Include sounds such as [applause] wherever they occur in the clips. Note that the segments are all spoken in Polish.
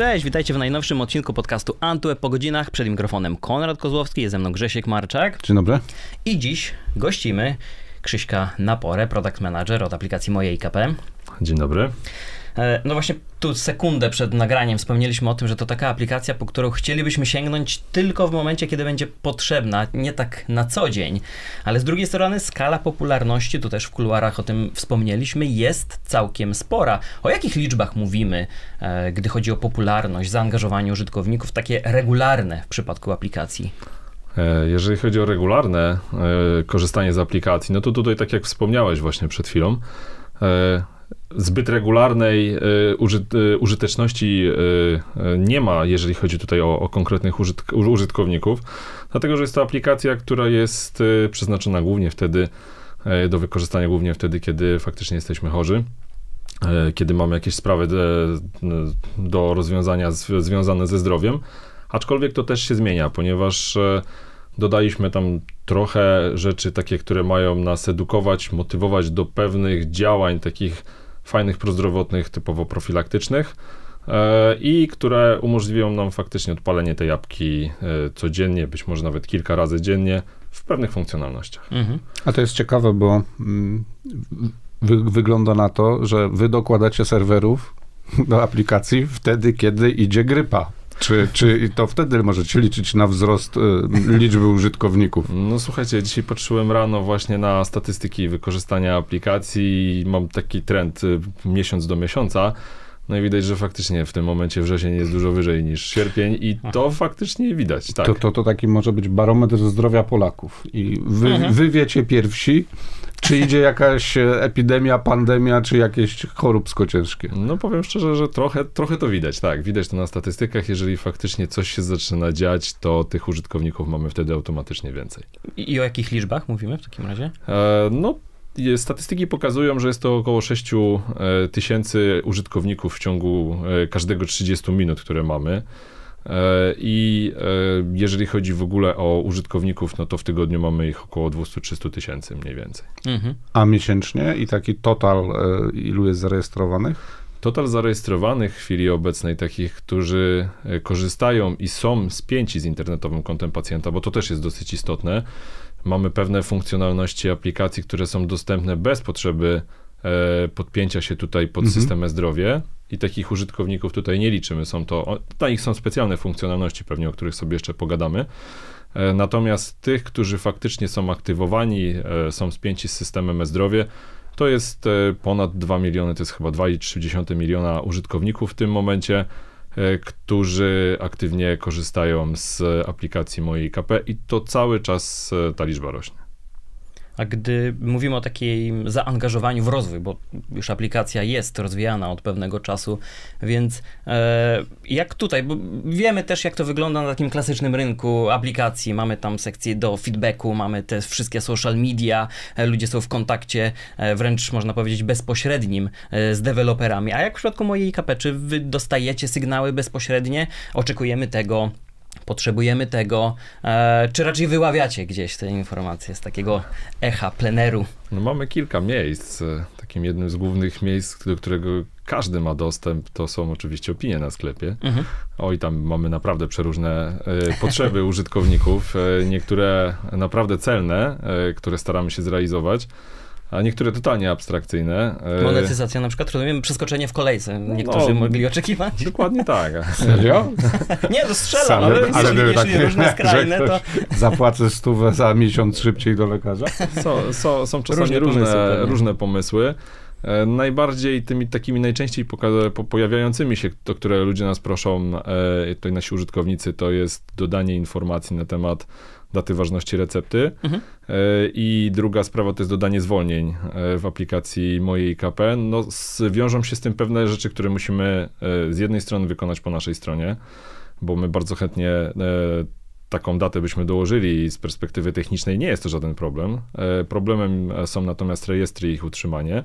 Cześć, witajcie w najnowszym odcinku podcastu Antue po godzinach. Przed mikrofonem Konrad Kozłowski, jest ze mną Grzesiek Marczak. Dzień dobry. I dziś gościmy Krzyśka Naporę, product manager od aplikacji Moje IKP. Dzień dobry. E, no właśnie tu sekundę przed nagraniem wspomnieliśmy o tym, że to taka aplikacja, po którą chcielibyśmy sięgnąć tylko w momencie, kiedy będzie potrzebna, nie tak na co dzień. Ale z drugiej strony skala popularności, tu też w kuluarach o tym wspomnieliśmy, jest całkiem spora. O jakich liczbach mówimy, e, gdy chodzi o popularność, zaangażowanie użytkowników, takie regularne w przypadku aplikacji? E, jeżeli chodzi o regularne korzystanie z aplikacji, no to tutaj, tak jak wspomniałeś właśnie przed chwilą, zbyt regularnej y, y, użyteczności y, nie ma, jeżeli chodzi tutaj o, o konkretnych użytkowników, dlatego że jest to aplikacja, która jest przeznaczona głównie wtedy, do wykorzystania głównie wtedy, kiedy faktycznie jesteśmy chorzy kiedy mamy jakieś sprawy do rozwiązania związane ze zdrowiem. Aczkolwiek to też się zmienia, ponieważ dodaliśmy tam trochę rzeczy takie, które mają nas edukować, motywować do pewnych działań takich fajnych, prozdrowotnych, typowo profilaktycznych e, i które umożliwią nam faktycznie odpalenie tej apki e, codziennie, być może nawet kilka razy dziennie w pewnych funkcjonalnościach. Mhm. A to jest ciekawe, bo mm, wy, wygląda na to, że wy dokładacie serwerów do aplikacji wtedy, kiedy idzie grypa. Czy, czy to wtedy możecie liczyć na wzrost y, liczby użytkowników? No słuchajcie, dzisiaj patrzyłem rano właśnie na statystyki wykorzystania aplikacji i mam taki trend y, miesiąc do miesiąca. No i widać, że faktycznie w tym momencie wrzesień jest dużo wyżej niż sierpień i to faktycznie widać, tak. To, to, to taki może być barometr zdrowia Polaków i wy, mhm. wy wiecie pierwsi, czy idzie jakaś e, epidemia, pandemia, czy jakieś choróbsko ciężkie? No powiem szczerze, że trochę, trochę to widać, tak. Widać to na statystykach. Jeżeli faktycznie coś się zaczyna dziać, to tych użytkowników mamy wtedy automatycznie więcej. I o jakich liczbach mówimy w takim razie? E, no Statystyki pokazują, że jest to około 6 e, tysięcy użytkowników w ciągu e, każdego 30 minut, które mamy. E, I jeżeli chodzi w ogóle o użytkowników, no to w tygodniu mamy ich około 200-300 tysięcy mniej więcej. Mhm. A miesięcznie i taki total, ilu jest zarejestrowanych? Total zarejestrowanych w chwili obecnej, takich, którzy korzystają i są spięci z internetowym kontem pacjenta, bo to też jest dosyć istotne, mamy pewne funkcjonalności aplikacji, które są dostępne bez potrzeby e, podpięcia się tutaj pod mhm. system e-zdrowie i takich użytkowników tutaj nie liczymy. Są to, dla nich są specjalne funkcjonalności pewnie, o których sobie jeszcze pogadamy. E, natomiast tych, którzy faktycznie są aktywowani, e, są spięci z systemem e-zdrowie, to jest ponad 2 miliony, to jest chyba 2,3 miliona użytkowników w tym momencie. E, którzy aktywnie korzystają z aplikacji mojej KP i to cały czas e, ta liczba rośnie. A gdy mówimy o takim zaangażowaniu w rozwój, bo już aplikacja jest rozwijana od pewnego czasu, więc e, jak tutaj, bo wiemy też, jak to wygląda na takim klasycznym rynku aplikacji. Mamy tam sekcję do feedbacku, mamy te wszystkie social media, e, ludzie są w kontakcie e, wręcz można powiedzieć bezpośrednim z deweloperami. A jak w przypadku mojej IKP, czy wy dostajecie sygnały bezpośrednie? Oczekujemy tego potrzebujemy tego, e, czy raczej wyławiacie gdzieś te informacje z takiego echa, pleneru? No mamy kilka miejsc. Takim jednym z głównych miejsc, do którego każdy ma dostęp, to są oczywiście opinie na sklepie. Mhm. Oj, tam mamy naprawdę przeróżne e, potrzeby użytkowników, e, niektóre naprawdę celne, e, które staramy się zrealizować a niektóre totalnie abstrakcyjne. E, Monetyzacja na przykład, rozumiem, przeskoczenie w kolejce. Niektórzy no, mogli oczekiwać. Dokładnie tak. [laughs] Serio? [laughs] nie, to strzelam, ale, ale jeśli, jeśli różne skrajne, to... Zapłacę stówę za miesiąc szybciej do lekarza? So, so, są czasami różne, różne pomysły. Różne pomysły. E, najbardziej tymi takimi najczęściej pojawiającymi się, o które ludzie nas proszą, e, tutaj nasi użytkownicy, to jest dodanie informacji na temat daty ważności recepty. Mhm. E, I druga sprawa to jest dodanie zwolnień e, w aplikacji mojej KP. No, wiążą się z tym pewne rzeczy, które musimy e, z jednej strony wykonać po naszej stronie, bo my bardzo chętnie taką datę byśmy dołożyli i z perspektywy technicznej nie jest to żaden problem. Problemem są natomiast rejestry i ich utrzymanie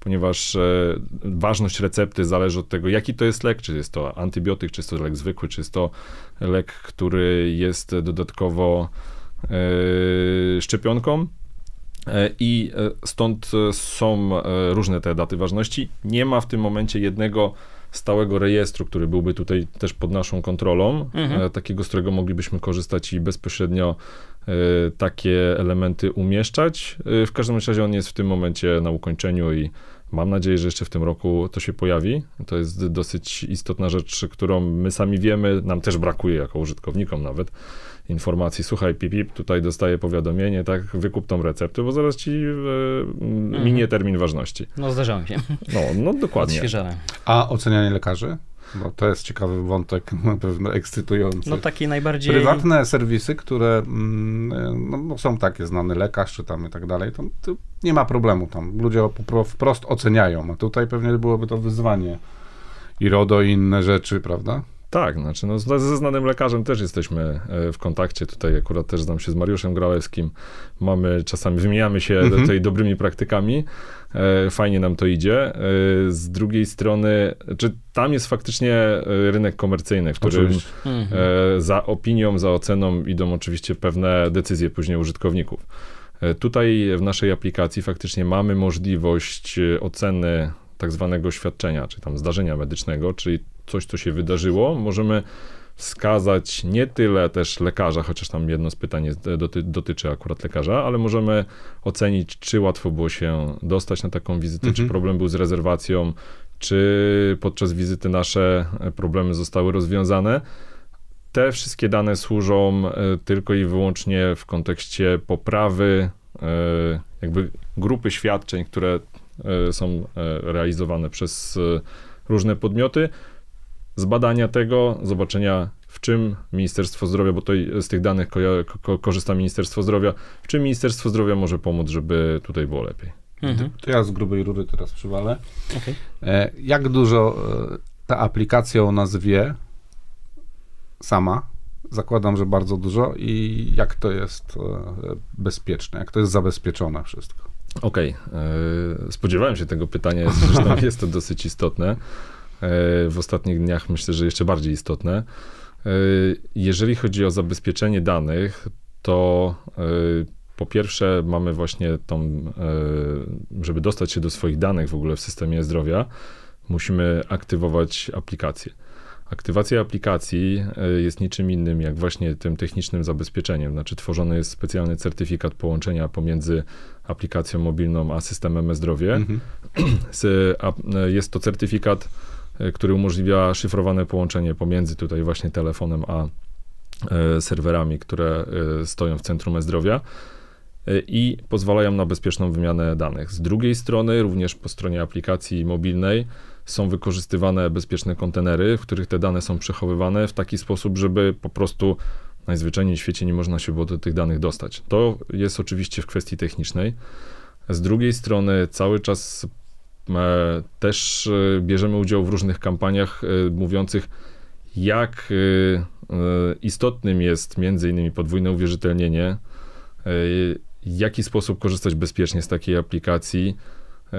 ponieważ e, ważność recepty zależy od tego, jaki to jest lek, czy jest to antybiotyk, czy jest to lek zwykły, czy jest to lek, który jest dodatkowo e, szczepionką. E, I stąd są różne te daty ważności. Nie ma w tym momencie jednego stałego rejestru, który byłby tutaj też pod naszą kontrolą, Mhm. e, takiego, z którego moglibyśmy korzystać i bezpośrednio e, takie elementy umieszczać. E, W każdym razie on jest w tym momencie na ukończeniu i mam nadzieję, że jeszcze w tym roku to się pojawi. To jest dosyć istotna rzecz, którą my sami wiemy, nam też brakuje jako użytkownikom nawet informacji, słuchaj, pip, pip, tutaj dostaję powiadomienie, tak, wykup tą receptę, bo zaraz ci e, minie termin ważności. No zdarzałem się. No, no dokładnie. A ocenianie lekarzy? Bo to jest ciekawy wątek, [laughs] na pewno ekscytujący. No taki najbardziej... Prywatne serwisy, które mm, no, no, są takie, znany lekarz, czy tam i tak dalej, to, to nie ma problemu tam. Ludzie wprost oceniają, a tutaj pewnie byłoby to wyzwanie. I RODO i inne rzeczy, prawda? Tak, znaczy no, ze znanym lekarzem też jesteśmy e, w kontakcie. Tutaj akurat też znam się z Mariuszem Grałewskim. Mamy czasami, wymieniamy się Mhm. tutaj dobrymi praktykami. E, Fajnie nam to idzie. E, Z drugiej strony, czy tam jest faktycznie e, rynek komercyjny, w którym. Mhm. Za opinią, za oceną idą oczywiście pewne decyzje później użytkowników. Tutaj w naszej aplikacji faktycznie mamy możliwość oceny tak zwanego świadczenia, czy tam zdarzenia medycznego, czyli coś, co się wydarzyło. Możemy wskazać nie tyle też lekarza, chociaż tam jedno z pytań jest, doty, dotyczy akurat lekarza, ale możemy ocenić, czy łatwo było się dostać na taką wizytę, czy Mhm. problem był z rezerwacją, czy podczas wizyty nasze e, problemy zostały rozwiązane. Te wszystkie dane służą e, tylko i wyłącznie w kontekście poprawy e, jakby grupy świadczeń, które e, są e, realizowane przez e, różne podmioty, zbadania tego, zobaczenia w czym Ministerstwo Zdrowia, bo to z tych danych korzysta Ministerstwo Zdrowia, w czym Ministerstwo Zdrowia może pomóc, żeby tutaj było lepiej. Mhm. To ja z grubej rury teraz przywalę. Okej. E, Jak dużo e, ta aplikacja o nas wie sama? Zakładam, że bardzo dużo. I jak to jest e, bezpieczne? Jak to jest zabezpieczone wszystko? Okej, e, spodziewałem się tego pytania, zresztą [laughs] jest to dosyć istotne. E, W ostatnich dniach myślę, że jeszcze bardziej istotne. E, Jeżeli chodzi o zabezpieczenie danych, to e, po pierwsze mamy właśnie tą, żeby dostać się do swoich danych w ogóle w systemie zdrowia, musimy aktywować aplikację. Aktywacja aplikacji jest niczym innym jak właśnie tym technicznym zabezpieczeniem. Znaczy tworzony jest specjalny certyfikat połączenia pomiędzy aplikacją mobilną a systemem e-zdrowie. Mhm. [clears throat] Jest to certyfikat, który umożliwia szyfrowane połączenie pomiędzy tutaj właśnie telefonem a e, serwerami, które e, stoją w centrum e-zdrowia e, i pozwalają na bezpieczną wymianę danych. Z drugiej strony, również po stronie aplikacji mobilnej są wykorzystywane bezpieczne kontenery, w których te dane są przechowywane w taki sposób, żeby po prostu najzwyczajniej w świecie nie można się było do tych danych dostać. To jest oczywiście w kwestii technicznej. Z drugiej strony cały czas e, też e, bierzemy udział w różnych kampaniach e, mówiących, jak e, e, istotnym jest między innymi podwójne uwierzytelnienie, e, w jaki sposób korzystać bezpiecznie z takiej aplikacji, e,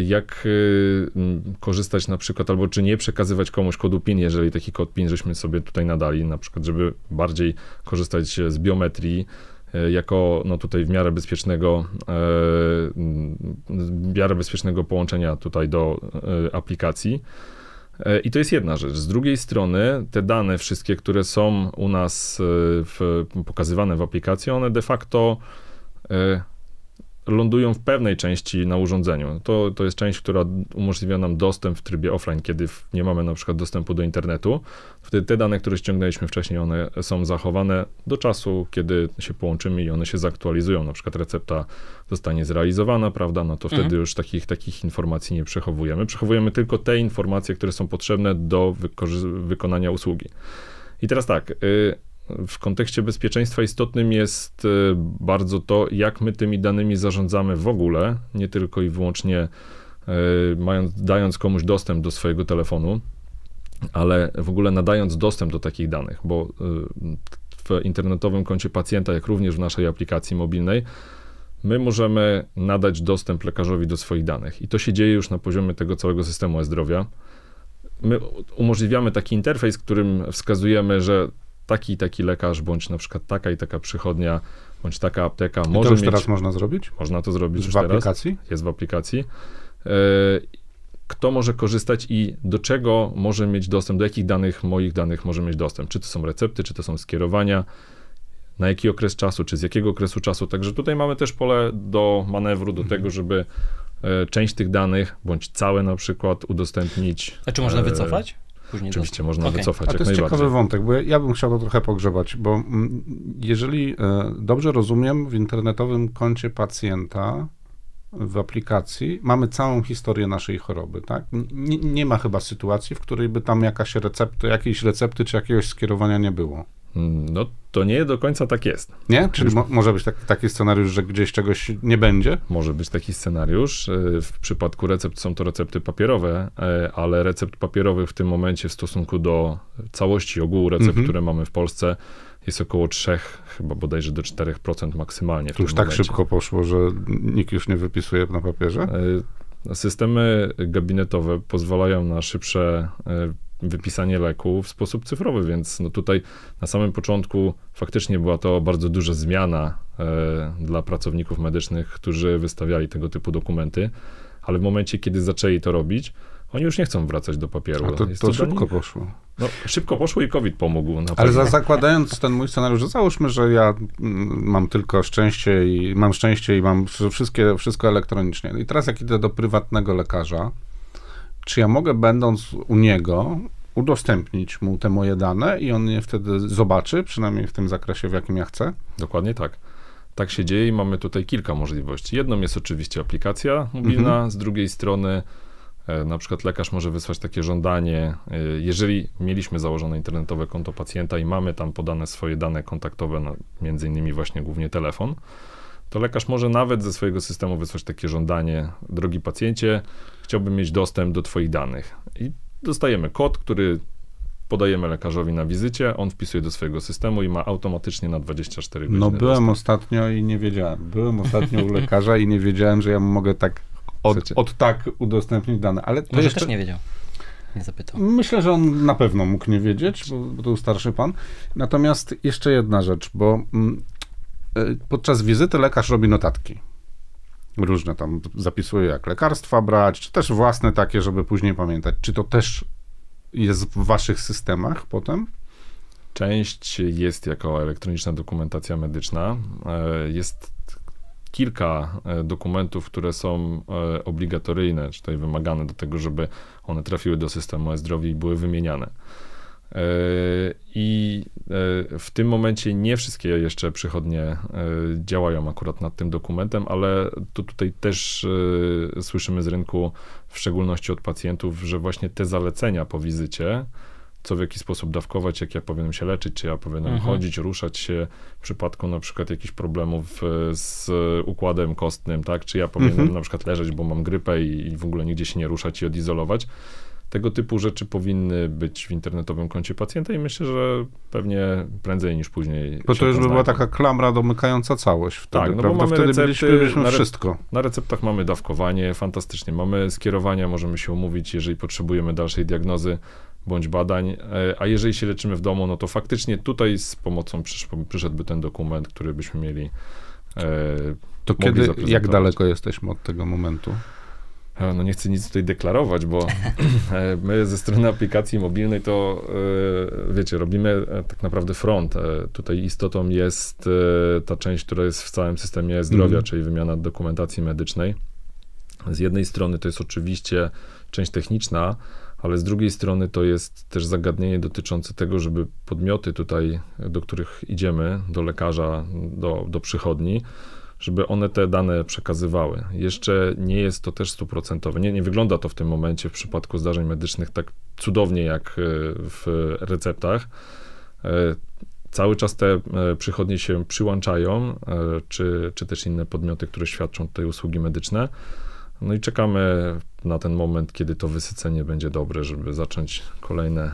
jak e, korzystać na przykład, albo czy nie przekazywać komuś kodu PIN, jeżeli taki kod PIN żeśmy sobie tutaj nadali, na przykład, żeby bardziej korzystać z biometrii, e, jako no tutaj w miarę bezpiecznego e, w miarę bezpiecznego połączenia tutaj do e, aplikacji. E, I to jest jedna rzecz. Z drugiej strony, te dane wszystkie, które są u nas e, w, pokazywane w aplikacji, one de facto e, lądują w pewnej części na urządzeniu. To, to jest część, która umożliwia nam dostęp w trybie offline, kiedy nie mamy na przykład dostępu do internetu. Wtedy te dane, które ściągnęliśmy wcześniej, one są zachowane do czasu, kiedy się połączymy i one się zaktualizują. Na przykład recepta zostanie zrealizowana, prawda? No to wtedy Mhm. już takich, takich informacji nie przechowujemy. Przechowujemy tylko te informacje, które są potrzebne do wykonania usługi. I teraz tak, y, w kontekście bezpieczeństwa istotnym jest y, bardzo to, jak my tymi danymi zarządzamy w ogóle, nie tylko i wyłącznie y, mając, dając komuś dostęp do swojego telefonu, ale w ogóle nadając dostęp do takich danych, bo y, w internetowym koncie pacjenta, jak również w naszej aplikacji mobilnej, my możemy nadać dostęp lekarzowi do swoich danych. I to się dzieje już na poziomie tego całego systemu e-zdrowia. My umożliwiamy taki interfejs, którym wskazujemy, że taki i taki lekarz, bądź na przykład taka i taka przychodnia, bądź taka apteka I to może już mieć... teraz można zrobić? Można to zrobić Już w teraz aplikacji? jest w aplikacji. E, kto może korzystać i do czego może mieć dostęp, do jakich danych, moich danych może mieć dostęp. Czy to są recepty, czy to są skierowania, na jaki okres czasu, czy z jakiego okresu czasu. Także tutaj mamy też pole do manewru, do tego, żeby e, część tych danych, bądź całe na przykład, udostępnić. A czy można e, wycofać? Później Oczywiście można Okej. wycofać A to jest ciekawy wątek, bo ja, ja bym chciał to trochę pogrzebać, bo mm, jeżeli e, dobrze rozumiem, w internetowym koncie pacjenta w aplikacji mamy całą historię naszej choroby, tak? Nie, nie ma chyba sytuacji, w której by tam jakaś recepta, jakiejś recepty czy jakiegoś skierowania nie było. Mm, No to nie do końca tak jest. Nie? Czyli mo, może być tak, taki scenariusz, że gdzieś czegoś nie będzie? Może być taki scenariusz. E, W przypadku recept są to recepty papierowe, e, ale recept papierowy w tym momencie w stosunku do całości ogółu recept, Mhm. które mamy w Polsce, jest około 3, chyba bodajże do 4% maksymalnie. To już tak momencie. szybko poszło, że nikt już nie wypisuje na papierze? E, Systemy gabinetowe pozwalają na szybsze e, wypisanie leku w sposób cyfrowy, więc no tutaj na samym początku faktycznie była to bardzo duża zmiana e, dla pracowników medycznych, którzy wystawiali tego typu dokumenty, ale w momencie, kiedy zaczęli to robić, oni już nie chcą wracać do papieru. A to, to dla szybko poszło. No, szybko poszło i COVID pomógł. Na Ale za, zakładając ten mój scenariusz, załóżmy, że ja mm, mam tylko szczęście i mam szczęście i mam wszystkie, wszystko elektronicznie. I teraz jak idę do prywatnego lekarza, czy ja mogę będąc u niego udostępnić mu te moje dane i on je wtedy zobaczy, przynajmniej w tym zakresie, w jakim ja chcę? Dokładnie tak. Tak się dzieje i mamy tutaj kilka możliwości. Jedną jest oczywiście aplikacja mobilna, z drugiej strony na przykład lekarz może wysłać takie żądanie, e, jeżeli mieliśmy założone internetowe konto pacjenta i mamy tam podane swoje dane kontaktowe, na, między innymi właśnie głównie telefon, to lekarz może nawet ze swojego systemu wysłać takie żądanie, drogi pacjencie, chciałbym mieć dostęp do twoich danych. I dostajemy kod, który podajemy lekarzowi na wizycie, on wpisuje do swojego systemu i ma automatycznie na 24 godziny No byłem dostęp. ostatnio i nie wiedziałem. Byłem ostatnio u lekarza i nie wiedziałem, że ja mogę tak od, od tak udostępnić dane. Ale to Może jeszcze... też nie wiedział. Nie zapytał. Myślę, że on na pewno mógł nie wiedzieć, bo, bo to był starszy pan. Natomiast jeszcze jedna rzecz, bo mm, y, podczas wizyty lekarz robi notatki. Różne tam zapisuje, jak lekarstwa brać, czy też własne takie, żeby później pamiętać. Czy to też jest w waszych systemach potem? Część jest jako elektroniczna dokumentacja medyczna. E, Jest kilka e, dokumentów, które są e, obligatoryjne, czy tutaj wymagane do tego, żeby one trafiły do systemu e-zdrowia i były wymieniane. E, I w tym momencie nie wszystkie jeszcze przychodnie działają akurat nad tym dokumentem, ale tu tutaj też słyszymy z rynku, w szczególności od pacjentów, że właśnie te zalecenia po wizycie, co w jaki sposób dawkować, jak ja powinienem się leczyć, czy ja powinienem Mhm. chodzić, ruszać się w przypadku na przykład jakichś problemów e, z układem kostnym, tak? Czy ja powinienem Mhm. na przykład leżeć, bo mam grypę i, i w ogóle nigdzie się nie ruszać i odizolować. Tego typu rzeczy powinny być w internetowym koncie pacjenta i myślę, że pewnie prędzej niż później. Bo to już by była taka klamra domykająca całość wtedy, Tak, no bo prawda? mamy Wtedy recepty byliśmy, byliśmy na re- wszystko. Na receptach mamy dawkowanie, fantastycznie. Mamy skierowania, możemy się umówić, jeżeli potrzebujemy dalszej diagnozy bądź badań. E, A jeżeli się leczymy w domu, no to faktycznie tutaj z pomocą przysz, przyszedłby ten dokument, który byśmy mieli. e, To kiedy, jak daleko jesteśmy od tego momentu? E, No nie chcę nic tutaj deklarować, bo [laughs] e, my ze strony aplikacji mobilnej to, wiecie, robimy tak naprawdę front. Tutaj istotą jest ta część, która jest w całym systemie zdrowia, Mhm. czyli wymiana dokumentacji medycznej. Z jednej strony to jest oczywiście część techniczna, ale z drugiej strony to jest też zagadnienie dotyczące tego, żeby podmioty tutaj, do których idziemy, do lekarza, do, do przychodni, żeby one te dane przekazywały. Jeszcze nie jest to też stuprocentowe. Nie, nie wygląda to w tym momencie w przypadku zdarzeń medycznych tak cudownie jak e, w receptach. E, Cały czas te e, przychodnie się przyłączają, czy, czy też inne podmioty, które świadczą tutaj usługi medyczne. No i czekamy na ten moment, kiedy to wysycenie będzie dobre, żeby zacząć kolejne,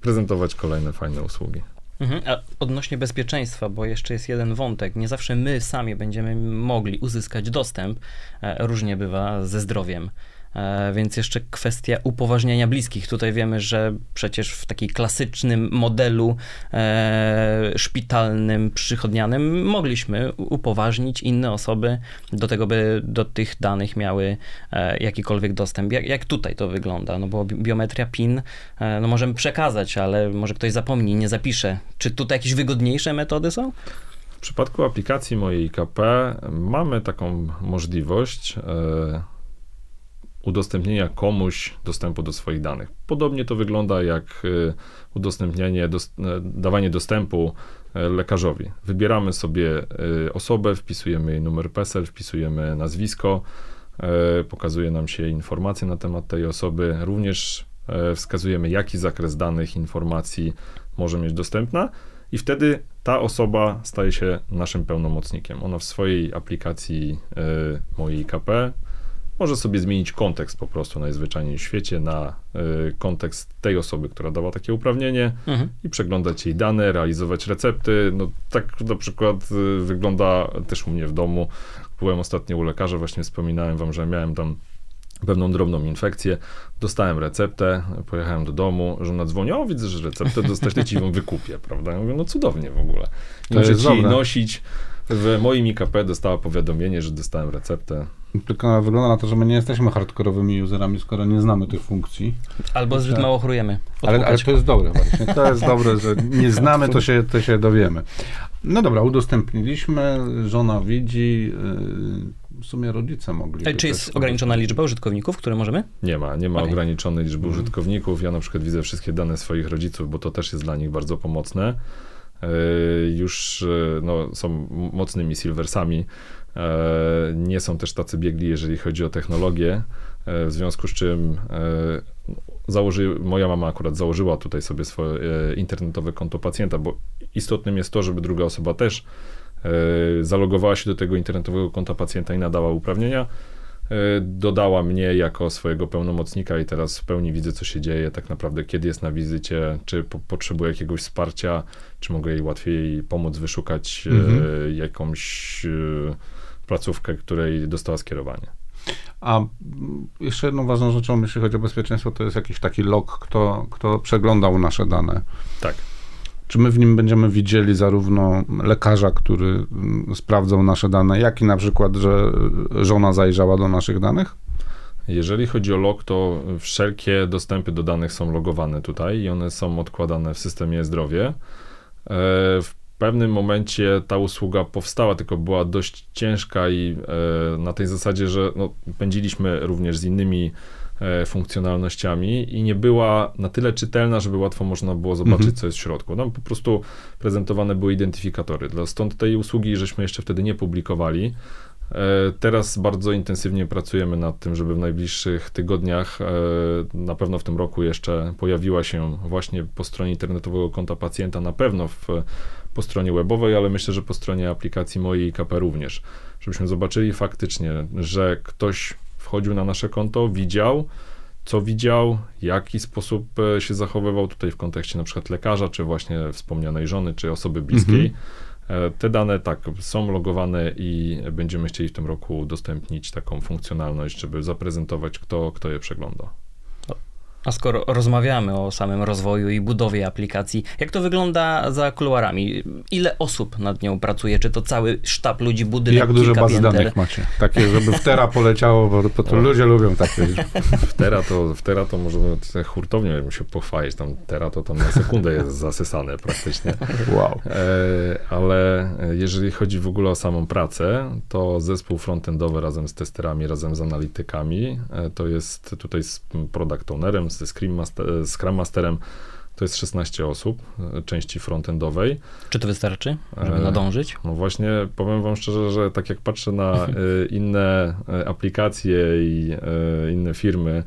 prezentować kolejne fajne usługi. Mhm. A odnośnie bezpieczeństwa, bo jeszcze jest jeden wątek. Nie zawsze my sami będziemy mogli uzyskać dostęp. E, Różnie bywa ze zdrowiem. E, więc jeszcze kwestia upoważniania bliskich. Tutaj wiemy, że przecież w takim klasycznym modelu e, szpitalnym, przychodnianym mogliśmy upoważnić inne osoby do tego, by do tych danych miały e, jakikolwiek dostęp. Jak, jak tutaj to wygląda? No bo biometria PIN, no możemy przekazać, ale może ktoś zapomni, nie zapisze. Czy tutaj jakieś wygodniejsze metody są? W przypadku aplikacji mojej IKP mamy taką możliwość udostępnienia komuś dostępu do swoich danych. Podobnie to wygląda jak e, udostępnianie, dos, e, dawanie dostępu e, lekarzowi. Wybieramy sobie e, osobę, wpisujemy jej numer PESEL, wpisujemy nazwisko, e, pokazuje nam się informacje na temat tej osoby. Również wskazujemy, jaki zakres danych, informacji może mieć dostępna i wtedy ta osoba staje się naszym pełnomocnikiem. Ona w swojej aplikacji y, mojej IKP może sobie zmienić kontekst po prostu najzwyczajniej w świecie na y, kontekst tej osoby, która dała takie uprawnienie Mhm. i przeglądać jej dane, realizować recepty. No tak na przykład y, wygląda też u mnie w domu. Byłem ostatnio u lekarza, właśnie wspominałem wam, że miałem tam pewną drobną infekcję, dostałem receptę, pojechałem do domu, żona dzwoni, o widzę, że receptę dostać, ci ją wykupię, [laughs] prawda? Ja mówię, no cudownie w ogóle. Nie To muszę ci jej dobre. nosić. W moim IKP dostała powiadomienie, że dostałem receptę. Tylko wygląda na to, że my nie jesteśmy hardkorowymi userami, skoro nie znamy tych funkcji. Albo zbyt mało chorujemy. Ale, ale to jest dobre właśnie. To jest dobre, że nie znamy, to się, to się dowiemy. No dobra, udostępniliśmy, żona widzi, yy, w sumie rodzice mogli. Ej, Czy jest ograniczona liczba użytkowników, które możemy? Nie ma, nie ma Okej. ograniczonej liczby Mhm. użytkowników. Ja na przykład widzę wszystkie dane swoich rodziców, bo to też jest dla nich bardzo pomocne. Yy, Już yy, no, są mocnymi silversami. Yy, Nie są też tacy biegli, jeżeli chodzi o technologię. W związku z czym założy, moja mama akurat założyła tutaj sobie swoje internetowe konto pacjenta, bo istotnym jest to, żeby druga osoba też zalogowała się do tego internetowego konta pacjenta i nadała uprawnienia. Yy, Dodała mnie jako swojego pełnomocnika i teraz w pełni widzę, co się dzieje, tak naprawdę, kiedy jest na wizycie, czy po, potrzebuje jakiegoś wsparcia, czy mogę jej łatwiej pomóc wyszukać Mhm. yy, jakąś yy, placówkę, której dostała skierowanie. A jeszcze jedną ważną rzeczą, jeśli chodzi o bezpieczeństwo, to jest jakiś taki log, kto, kto przeglądał nasze dane. Tak. Czy my w nim będziemy widzieli zarówno lekarza, który mm, sprawdzał nasze dane, jak i na przykład, że żona zajrzała do naszych danych? Jeżeli chodzi o log, to wszelkie dostępy do danych są logowane tutaj i one są odkładane w systemie zdrowie. W pewnym momencie ta usługa powstała, tylko była dość ciężka i e, na tej zasadzie, że no, pędziliśmy również z innymi funkcjonalnościami i nie była na tyle czytelna, żeby łatwo można było zobaczyć, Mhm. co jest w środku. Tam po prostu prezentowane były identyfikatory. Dla- Stąd tej usługi żeśmy jeszcze wtedy nie publikowali. E, Teraz bardzo intensywnie pracujemy nad tym, żeby w najbliższych tygodniach, e, na pewno w tym roku jeszcze pojawiła się właśnie po stronie internetowego konta pacjenta, na pewno w, po stronie webowej, ale myślę, że po stronie aplikacji mojej KP również, żebyśmy zobaczyli faktycznie, że ktoś wchodził na nasze konto, widział, co widział, w jaki sposób e, się zachowywał tutaj w kontekście na przykład lekarza, czy właśnie wspomnianej żony, czy osoby bliskiej. E, Te dane tak są logowane i będziemy chcieli w tym roku udostępnić taką funkcjonalność, żeby zaprezentować, kto, kto je przegląda. A skoro rozmawiamy o samym rozwoju i budowie aplikacji, jak to wygląda za kuluarami? Ile osób nad nią pracuje? Czy to cały sztab ludzi, budynek, Jak bazy pięter? danych macie? Takie, żeby w tera poleciało, bo, bo to ludzie lubią takie. W Tera to, w tera to możemy te hurtownie bym się pochwalić, tam Tera to tam na sekundę jest zasysane praktycznie. Wow. E, ale jeżeli chodzi w ogóle o samą pracę, to zespół frontendowy razem z testerami, razem z analitykami, e, to jest tutaj z product ownerem, ze Scrum, master, e, Scrum Masterem, to jest 16 osób e, części frontendowej. Czy to wystarczy, żeby E, nadążyć? No właśnie, powiem wam szczerze, że tak jak patrzę na [laughs] inne aplikacje i inne firmy,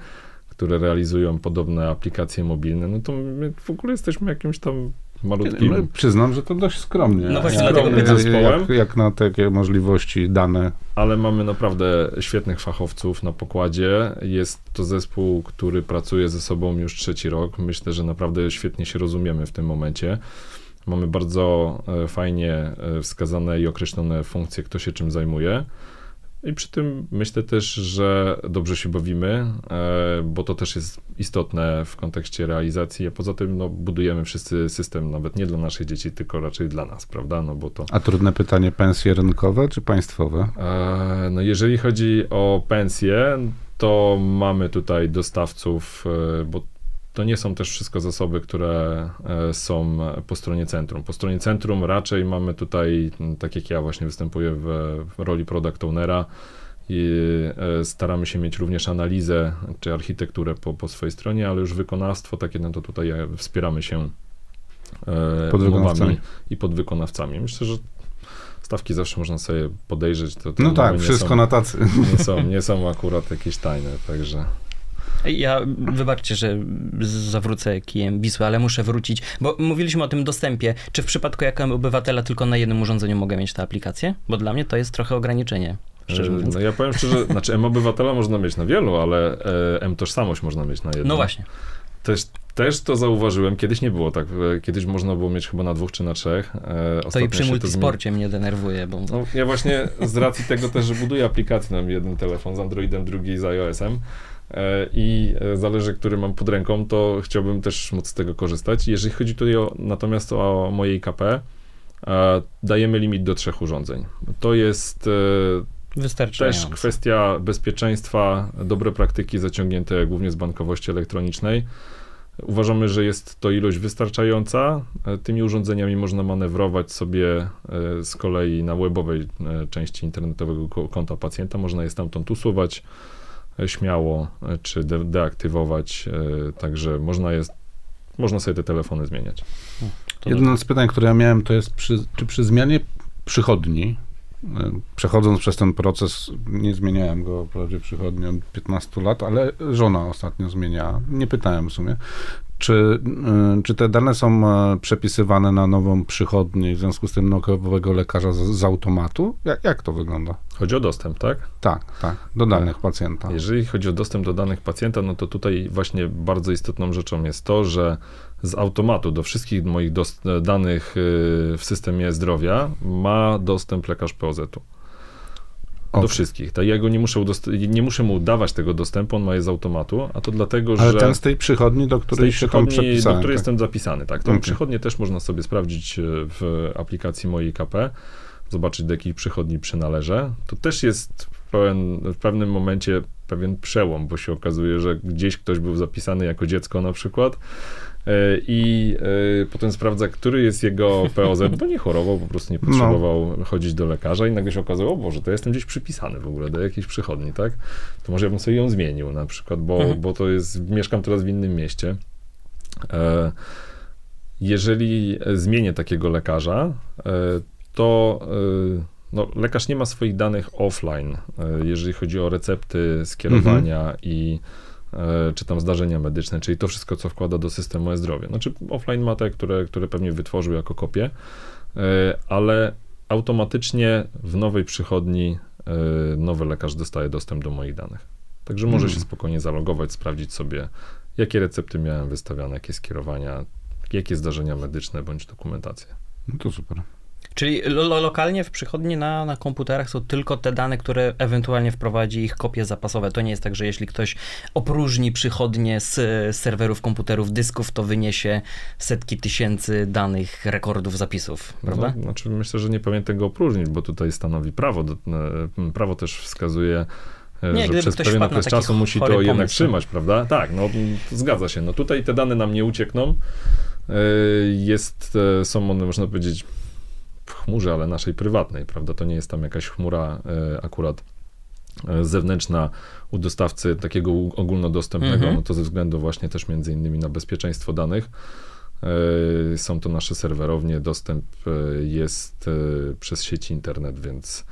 które realizują podobne aplikacje mobilne, no to my w ogóle jesteśmy jakimś tam malutkim... No, Przyznam, że to dość skromnie. No właśnie, jak, dlatego zespołem. jak, jak na takie możliwości dane. ale mamy naprawdę świetnych fachowców na pokładzie. Jest to zespół, który pracuje ze sobą już trzeci rok. Myślę, że naprawdę świetnie się rozumiemy w tym momencie. Mamy bardzo e, fajnie e, wskazane i określone funkcje, kto się czym zajmuje. I przy tym myślę też, że dobrze się bawimy, e, bo to też jest istotne w kontekście realizacji, a poza tym no, budujemy wszyscy system nawet nie dla naszych dzieci, tylko raczej dla nas, prawda? No, bo to, A trudne pytanie, pensje rynkowe czy państwowe? e, no jeżeli chodzi o pensje, to mamy tutaj dostawców, e, bo to nie są też wszystko zasoby, które e, są po stronie centrum. Po stronie centrum raczej mamy tutaj, tak jak ja właśnie występuję w, w roli product ownera, i e, staramy się mieć również analizę czy architekturę po, po swojej stronie, ale już wykonawstwo takie, no to tutaj e, wspieramy się Podwykonawcami. i podwykonawcami. Myślę, że stawki zawsze można sobie podejrzeć. To, te No tak, wszystko są, na tacy. nie, są, nie są akurat jakieś tajne, także... Ja, wybaczcie, że zawrócę kijem Wisły, ale muszę wrócić, bo mówiliśmy o tym dostępie. Czy w przypadku jako obywatela tylko na jednym urządzeniu mogę mieć tę aplikację? Bo dla mnie to jest trochę ograniczenie, mówiąc. No ja powiem szczerze, [laughs] znaczy M-obywatela można mieć na wielu, ale e, M-tożsamość można mieć na jednym. No właśnie. Też, też to zauważyłem, kiedyś nie było tak, e, kiedyś można było mieć chyba na dwóch czy na trzech. E, To ostatnio i przy multisporcie mnie denerwuje, bo... No, ja właśnie z racji tego też, że buduję aplikację, mam jeden telefon z Androidem, drugi z iOS-em i e, zależy, który mam pod ręką, to chciałbym też móc z tego korzystać. Jeżeli chodzi tutaj o, natomiast o moje IKP, e, dajemy limit do trzech urządzeń. To jest e, też kwestia bezpieczeństwa, dobre praktyki zaciągnięte głównie z bankowości elektronicznej. Uważamy, że jest to ilość wystarczająca. E, Tymi urządzeniami można manewrować sobie e, z kolei na webowej e, części internetowego ko- konta pacjenta. Można je stamtąd usuwać e, śmiało, e, czy de- deaktywować. e, Także można, jest, można sobie te telefony zmieniać. Jedno z pytań, które ja miałem, to jest, przy, czy przy zmianie przychodni, przechodząc przez ten proces, nie zmieniałem go wprawdzie przychodni od 15 lat, ale żona ostatnio zmieniała. Nie pytałem w sumie. Czy, y, czy te dane są e, przepisywane na nową przychodnię i w związku z tym nokowego lekarza z, z automatu? Jak, jak to wygląda? Chodzi o dostęp, tak? Tak, tak, do danych pacjenta. Jeżeli chodzi o dostęp do danych pacjenta, no to tutaj właśnie bardzo istotną rzeczą jest to, że z automatu do wszystkich moich danych y, w systemie zdrowia ma dostęp lekarz POZ-u. Do Okej. wszystkich. Tak, ja go nie muszę, nie muszę mu dawać tego dostępu, on ma je z automatu, a to dlatego, Ale że ten z tej przychodni, do której się tam do której tak? jestem zapisany. Tak, tą Okej. przychodnię też można sobie sprawdzić y, w aplikacji mojej KP, zobaczyć do jakiej przychodni przynależę. To też jest w, pełen, w pewnym momencie pewien przełom, bo się okazuje, że gdzieś ktoś był zapisany jako dziecko na przykład i e, potem sprawdza, który jest jego POZ, bo nie chorował, po prostu nie potrzebował chodzić do lekarza i nagle się okazało, o Boże, to jestem gdzieś przypisany w ogóle do jakiejś przychodni, tak? To może ja bym sobie ją zmienił na przykład, bo, Mhm. bo to jest, mieszkam teraz w innym mieście. E, Jeżeli zmienię takiego lekarza, e, to e, no, lekarz nie ma swoich danych offline, e, jeżeli chodzi o recepty, skierowania i e, czy tam zdarzenia medyczne, czyli to wszystko, co wkłada do systemu e-zdrowia. Znaczy offline ma te, które, które pewnie wytworzył jako kopię, e, ale automatycznie w nowej przychodni e, nowy lekarz dostaje dostęp do moich danych. Także może Mhm. się spokojnie zalogować, sprawdzić sobie, jakie recepty miałem wystawiane, jakie skierowania, jakie zdarzenia medyczne bądź dokumentacje. No to super. Czyli lo, lo, lokalnie w przychodni na, na komputerach są tylko te dane, które ewentualnie wprowadzi ich kopie zapasowe. To nie jest tak, że jeśli ktoś opróżni przychodnie z, z serwerów komputerów, dysków, to wyniesie setki tysięcy danych, rekordów, zapisów, prawda? No, znaczy myślę, że nie powinien tego opróżnić, bo tutaj stanowi prawo. E, prawo też wskazuje, e, Nie, że przez pewien okres czasu musi to jednak pomysł. trzymać, prawda? Tak, no zgadza się. No tutaj te dane nam nie uciekną. E, Jest, są one, można powiedzieć, w chmurze, ale naszej prywatnej, prawda? To nie jest tam jakaś chmura e, akurat e, zewnętrzna u dostawcy takiego ogólnodostępnego, Mhm. no to ze względu właśnie też między innymi na bezpieczeństwo danych. E, Są to nasze serwerownie, dostęp jest przez sieć internet, więc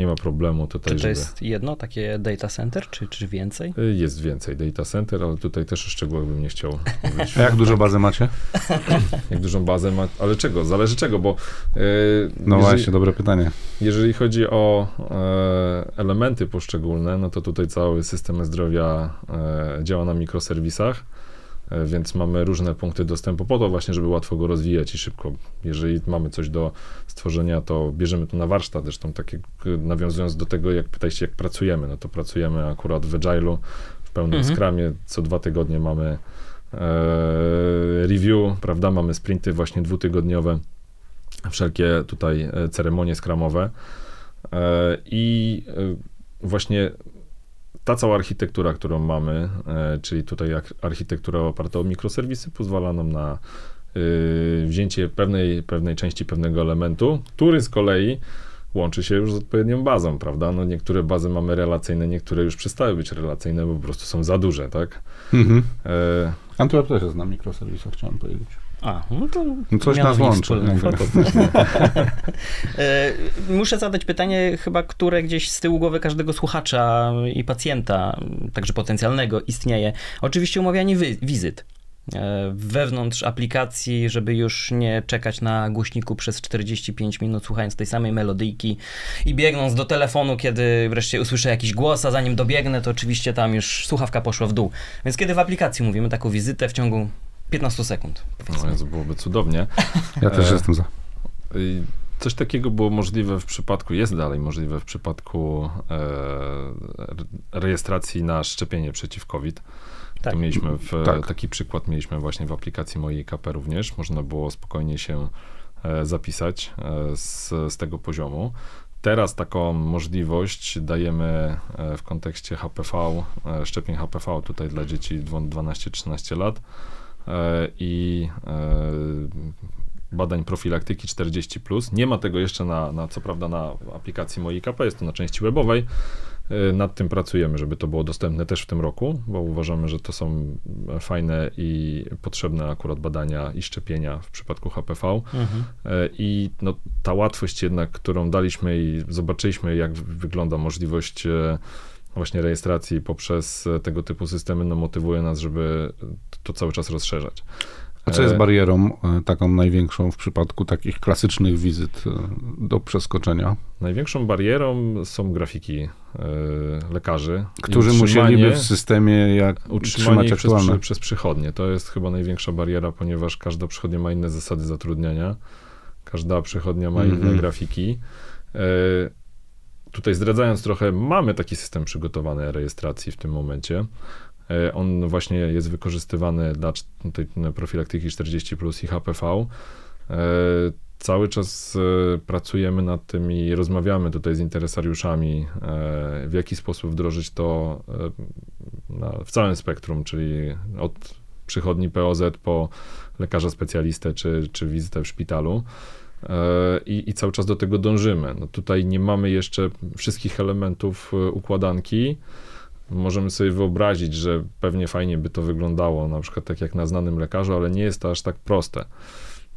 nie ma problemu tutaj, Czy to żeby... jest jedno takie data center, czy, czy więcej? E, Jest więcej data center, ale tutaj też o szczegółach bym nie chciał [laughs] mówić. A jak dużo bazy macie? [laughs] Jak dużą bazę ma, ale czego? Zależy czego, bo e, No jeżeli, właśnie, dobre pytanie. jeżeli chodzi o e, elementy poszczególne, no to tutaj cały system zdrowia e, działa na mikroserwisach. E, Więc mamy różne punkty dostępu po to właśnie, żeby łatwo go rozwijać i szybko. Jeżeli mamy coś do stworzenia, to bierzemy to na warsztat. Zresztą tak jak e, nawiązując do tego, jak pytaliście, jak pracujemy, no to pracujemy akurat w Agile'u, w pełnym Mhm. skramie. Co dwa tygodnie mamy e, review, prawda? Mamy sprinty właśnie dwutygodniowe, wszelkie tutaj e, ceremonie skramowe. E, I właśnie ta cała architektura, którą mamy, e, czyli tutaj architektura oparta o mikroserwisy, pozwala nam na y, wzięcie pewnej, pewnej części pewnego elementu, który z kolei łączy się już z odpowiednią bazą, prawda? No niektóre bazy mamy relacyjne, niektóre już przestały być relacyjne, bo po prostu są za duże, tak? Mhm. E, Antwerp też jest na mikroserwisach, chciałem powiedzieć. A, no to No coś nas łączy. [laughs] E, Muszę zadać pytanie, chyba które gdzieś z tyłu głowy każdego słuchacza i pacjenta, także potencjalnego, istnieje. Oczywiście umawianie wy- wizyt e, wewnątrz aplikacji, żeby już nie czekać na głośniku przez 45 minut, słuchając tej samej melodyjki i biegnąc do telefonu, kiedy wreszcie usłyszę jakiś głos, a zanim dobiegnę, to oczywiście tam już słuchawka poszła w dół. Więc kiedy w aplikacji mówimy taką wizytę w ciągu 15 sekund, no. Jezu, byłoby cudownie. Ja też E, jestem za. Coś takiego było możliwe w przypadku, jest dalej możliwe w przypadku e, re- rejestracji na szczepienie przeciw COVID. Tak. Mieliśmy w, Tak. taki przykład mieliśmy właśnie w aplikacji mojej KP również. Można było spokojnie się e, zapisać e, z, z tego poziomu. Teraz taką możliwość dajemy e, w kontekście HPV, e, szczepień HPV tutaj dla dzieci dwo- 12-13 lat e, i e, badań profilaktyki 40+. Nie ma tego jeszcze na, na co prawda na aplikacji mojej KP, jest to na części webowej. E, Nad tym pracujemy, żeby to było dostępne też w tym roku, bo uważamy, że to są fajne i potrzebne akurat badania i szczepienia w przypadku HPV. Mhm. E, I no, ta łatwość jednak, którą daliśmy i zobaczyliśmy, jak wygląda możliwość e, właśnie rejestracji poprzez e, tego typu systemy, no motywuje nas, żeby to cały czas rozszerzać. A co jest E, barierą e, taką największą w przypadku takich klasycznych wizyt do przeskoczenia? Największą barierą są grafiki lekarzy. Którzy musieliby w systemie jak Utrzymanie trzymać ich przez, przez przychodnie. To jest chyba największa bariera, ponieważ każda przychodnia ma inne zasady zatrudniania. Każda przychodnia ma inne Mhm. grafiki. Tutaj zdradzając trochę, mamy taki system przygotowany rejestracji w tym momencie. E, on właśnie jest wykorzystywany dla tej profilaktyki 40 plus i HPV. E, Cały czas e, pracujemy nad tym i rozmawiamy tutaj z interesariuszami, w jaki sposób wdrożyć to w całym spektrum, czyli od przychodni POZ po lekarza specjalistę czy, czy wizytę w szpitalu. E, I, I cały czas do tego dążymy. No tutaj nie mamy jeszcze wszystkich elementów e, układanki. Możemy sobie wyobrazić, że pewnie fajnie by to wyglądało, na przykład tak jak na znanym lekarzu, ale nie jest to aż tak proste.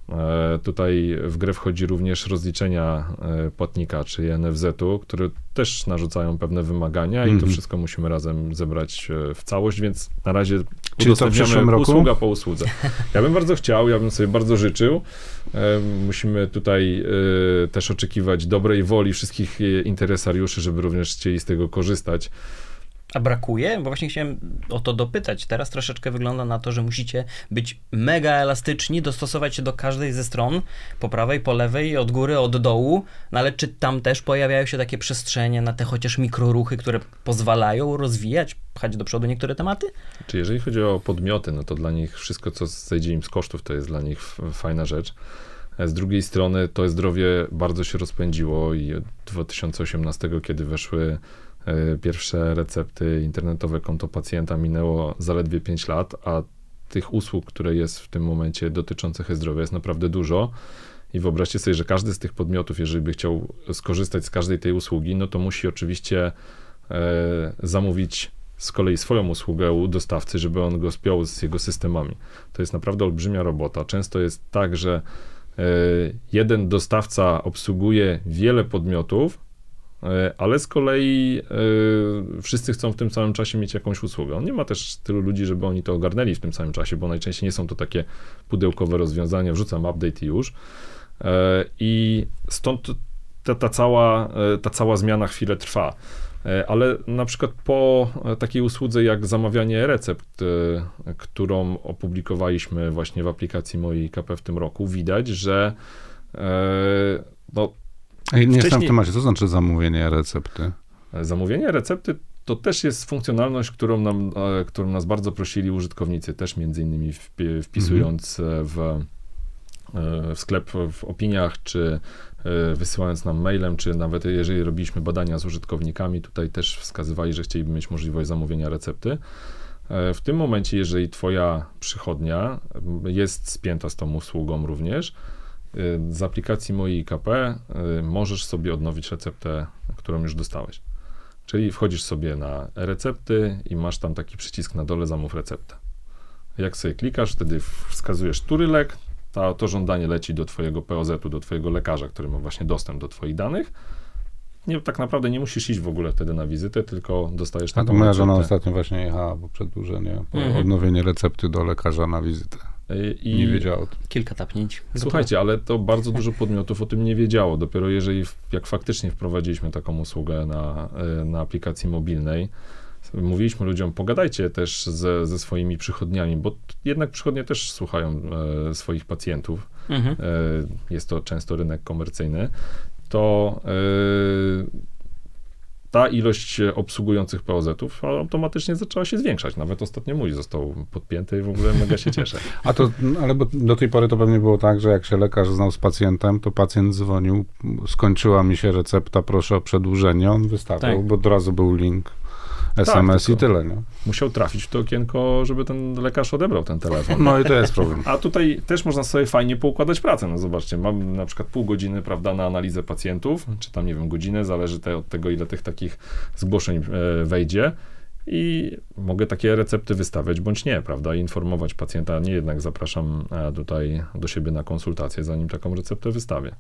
E, Tutaj w grę wchodzi również rozliczenia e, płatnika, czyli NFZ-u, które też narzucają pewne wymagania i to Mhm. wszystko musimy razem zebrać e, w całość, więc na razie Czyli udostępniamy usługa po usłudze. Ja bym bardzo chciał, ja bym sobie bardzo życzył. Musimy tutaj też oczekiwać dobrej woli wszystkich interesariuszy, żeby również chcieli z tego korzystać. A brakuje? Bo właśnie chciałem o to dopytać. Teraz troszeczkę wygląda na to, że musicie być mega elastyczni, dostosować się do każdej ze stron, po prawej, po lewej, od góry, od dołu, no ale czy tam też pojawiają się takie przestrzenie na te chociaż mikroruchy, które pozwalają rozwijać, pchać do przodu niektóre tematy? Czy jeżeli chodzi o podmioty, no to dla nich wszystko, co zejdzie im z kosztów, to jest dla nich fajna rzecz. E, Z drugiej strony to zdrowie bardzo się rozpędziło i od 2018, kiedy weszły pierwsze recepty, internetowe konto pacjenta, minęło zaledwie 5 lat, a tych usług, które jest w tym momencie dotyczących e-zdrowia jest naprawdę dużo. I wyobraźcie sobie, że każdy z tych podmiotów, jeżeli by chciał skorzystać z każdej tej usługi, no to musi oczywiście e, zamówić z kolei swoją usługę u dostawcy, żeby on go spiął z jego systemami. To jest naprawdę olbrzymia robota. Często jest tak, że e, jeden dostawca obsługuje wiele podmiotów, e, ale z kolei e, wszyscy chcą w tym samym czasie mieć jakąś usługę. On nie ma też tylu ludzi, żeby oni to ogarnęli w tym samym czasie, bo najczęściej nie są to takie pudełkowe rozwiązania, wrzucam update i już. E, I stąd ta, ta, cała, e, ta cała zmiana chwilę trwa. E, ale na przykład po takiej usłudze jak zamawianie recept, e, którą opublikowaliśmy właśnie w aplikacji mojej KP w tym roku, widać, że e, no, Nie jestem w temacie. Co znaczy zamówienie recepty? zamówienie recepty to też jest funkcjonalność, którą, nam, e, którą nas bardzo prosili użytkownicy, też między innymi wpi- wpisując e, w, e, w sklep w opiniach, czy e, wysyłając nam mailem, czy nawet jeżeli robiliśmy badania z użytkownikami, tutaj też wskazywali, że chcieliby mieć możliwość zamówienia recepty. E, W tym momencie, jeżeli Twoja przychodnia jest spięta z tą usługą również, z aplikacji mojej IKP y, możesz sobie odnowić receptę, którą już dostałeś. Czyli wchodzisz sobie na recepty i masz tam taki przycisk na dole zamów receptę. Jak sobie klikasz, wtedy wskazujesz, który lek, ta, to żądanie leci do twojego POZ-u, do twojego lekarza, który ma właśnie dostęp do twoich danych. Nie, tak naprawdę nie musisz iść w ogóle wtedy na wizytę, tylko dostajesz A taką to moja żona receptę. ostatnio właśnie jechała po przedłużenie, po Mhm. odnowienie recepty do lekarza na wizytę. Y, I Nie wiedziała o tym. Kilka tapnięć. Słuchajcie, ale to bardzo dużo podmiotów o tym nie wiedziało. Dopiero jeżeli, jak faktycznie wprowadziliśmy taką usługę na, e, na aplikacji mobilnej, mówiliśmy ludziom, pogadajcie też ze, ze swoimi przychodniami, bo jednak przychodnie też słuchają e, swoich pacjentów. Mhm. E, jest to często rynek komercyjny. To e, ta ilość obsługujących POZ-ów automatycznie zaczęła się zwiększać. Nawet ostatnio mój został podpięty i w ogóle mega się cieszę. A to, ale bo do tej pory to pewnie było tak, że jak się lekarz znał z pacjentem, to pacjent dzwonił, skończyła mi się recepta, proszę o przedłużenie, on wystawiał, Tak. bo od razu był link SMS tylko- i tyle, nie? musiał trafić w to okienko, żeby ten lekarz odebrał ten telefon. No i to jest problem. A tutaj też można sobie fajnie poukładać pracę. No zobaczcie, mam na przykład pół godziny, prawda, na analizę pacjentów, czy tam, nie wiem, godzinę, zależy te, od tego, ile tych takich zgłoszeń e, wejdzie. I mogę takie recepty wystawiać bądź nie, prawda? I informować pacjenta, nie jednak zapraszam e, tutaj do siebie na konsultację, zanim taką receptę wystawię.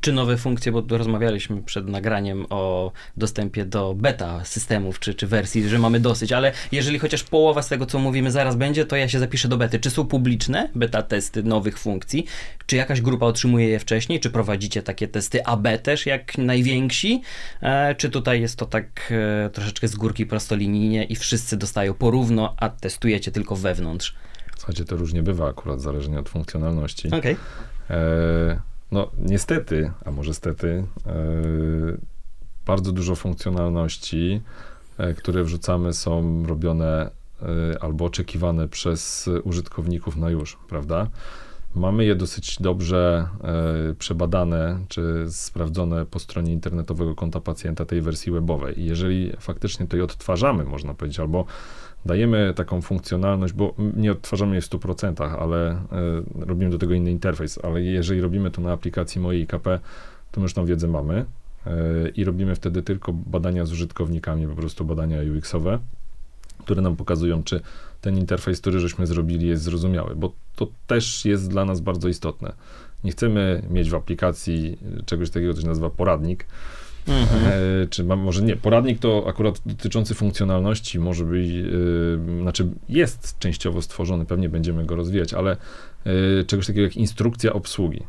Czy nowe funkcje, bo rozmawialiśmy przed nagraniem o dostępie do beta systemów czy, czy wersji, że mamy dosyć, ale jeżeli chociaż połowa z tego, co mówimy zaraz będzie, to ja się zapiszę do bety. Czy są publiczne beta testy nowych funkcji? Czy jakaś grupa otrzymuje je wcześniej? Czy prowadzicie takie testy AB też jak najwięksi? E, czy tutaj jest to tak e, troszeczkę z górki prostolinijnie i wszyscy dostają porówno, a testujecie tylko wewnątrz? Słuchajcie, to różnie bywa akurat, zależnie od funkcjonalności. Okej. E, no, niestety, a może stety, e, bardzo dużo funkcjonalności, e, które wrzucamy, są robione e, albo oczekiwane przez użytkowników na już, prawda? Mamy je dosyć dobrze przebadane czy sprawdzone po stronie internetowego konta pacjenta tej wersji webowej. Jeżeli faktycznie to je odtwarzamy, można powiedzieć, albo dajemy taką funkcjonalność, bo nie odtwarzamy jej w 100%, ale e, robimy do tego inny interfejs, ale jeżeli robimy to na aplikacji mojej IKP, to my już tą wiedzę mamy e, i robimy wtedy tylko badania z użytkownikami, po prostu badania UX-owe, które nam pokazują, czy ten interfejs, który żeśmy zrobili, jest zrozumiały, bo to też jest dla nas bardzo istotne. Nie chcemy mieć w aplikacji czegoś takiego, co się nazywa poradnik, Mhm. E, czy mam, może nie, poradnik to akurat dotyczący funkcjonalności może być, e, znaczy jest częściowo stworzony, pewnie będziemy go rozwijać, ale e, czegoś takiego jak instrukcja obsługi.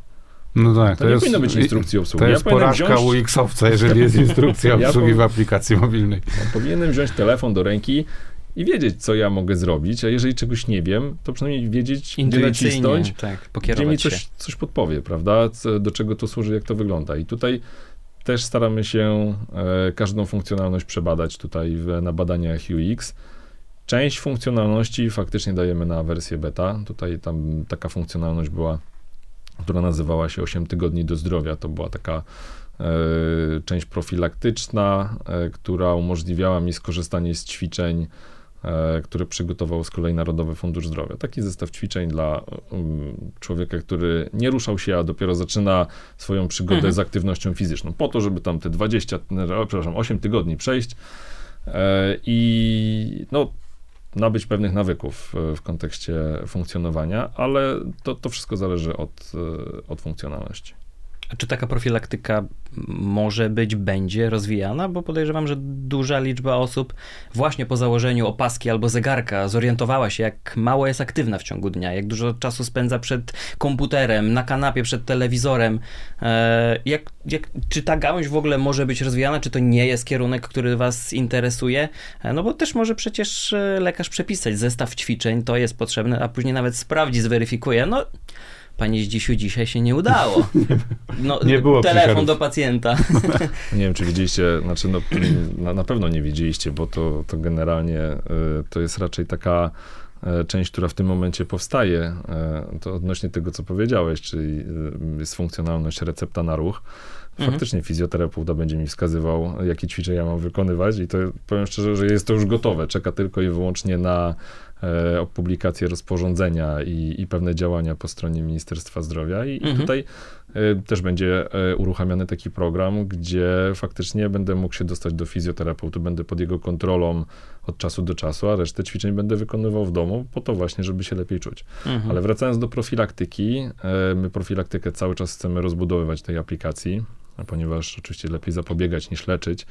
No tak, To, nie powinno być instrukcji obsługi. To jest powinienem porażka wziąć- UX-owca, jeżeli jest [laughs] instrukcja Ja obsługi po- w aplikacji mobilnej. no, powinienem wziąć telefon do ręki i wiedzieć, co ja mogę zrobić, a jeżeli czegoś nie wiem, to przynajmniej wiedzieć, gdzie nacisnąć, tak, gdzie pokierować mi coś, coś podpowie, prawda? Co, do czego to służy, jak to wygląda. I tutaj też staramy się e, każdą funkcjonalność przebadać tutaj na badaniach UX. Część funkcjonalności faktycznie dajemy na wersję beta. Tutaj tam taka funkcjonalność była, która nazywała się 8 tygodni do zdrowia. To była taka e, część profilaktyczna, e, która umożliwiała mi skorzystanie z ćwiczeń, e, które przygotował z kolei Narodowy Fundusz Zdrowia. Taki zestaw ćwiczeń dla um, człowieka, który nie ruszał się, a dopiero zaczyna swoją przygodę Mhm. z aktywnością fizyczną, po to, żeby tam te 20, o, przepraszam, 8 tygodni przejść e, i no, nabyć pewnych nawyków e, w kontekście funkcjonowania, ale to, to wszystko zależy od, e, od funkcjonalności. Czy taka profilaktyka może być, będzie rozwijana? Bo podejrzewam, że duża liczba osób właśnie po założeniu opaski albo zegarka zorientowała się, jak mało jest aktywna w ciągu dnia, jak dużo czasu spędza przed komputerem, na kanapie, przed telewizorem. E, jak, jak, czy ta gałąź w ogóle może być rozwijana? Czy to nie jest kierunek, który Was interesuje? E, no bo też może przecież e, lekarz przepisać zestaw ćwiczeń, to jest potrzebne, a później nawet sprawdzi, zweryfikuje. No Panie Zdzisiu, dzisiaj się nie udało. [laughs] No, nie było telefon do pacjenta. [laughs] Nie wiem, czy widzieliście, znaczy no, na, na pewno nie widzieliście, bo to, to generalnie y, to jest raczej taka y, część, która w tym momencie powstaje, y, to odnośnie tego, co powiedziałeś, czyli jest funkcjonalność recepta na ruch. Mhm. Faktycznie fizjoterapeuta będzie mi wskazywał, jakie ćwiczenia mam wykonywać i to powiem szczerze, że jest to już gotowe. Czeka tylko i wyłącznie na e, publikację rozporządzenia i, i pewne działania po stronie Ministerstwa Zdrowia i, i Mhm. tutaj e, też będzie e, uruchamiany taki program, gdzie faktycznie będę mógł się dostać do fizjoterapeuty, będę pod jego kontrolą od czasu do czasu, a resztę ćwiczeń będę wykonywał w domu po to właśnie, żeby się lepiej czuć. Mhm. Ale wracając do profilaktyki, e, my profilaktykę cały czas chcemy rozbudowywać tej aplikacji, ponieważ oczywiście lepiej zapobiegać niż leczyć,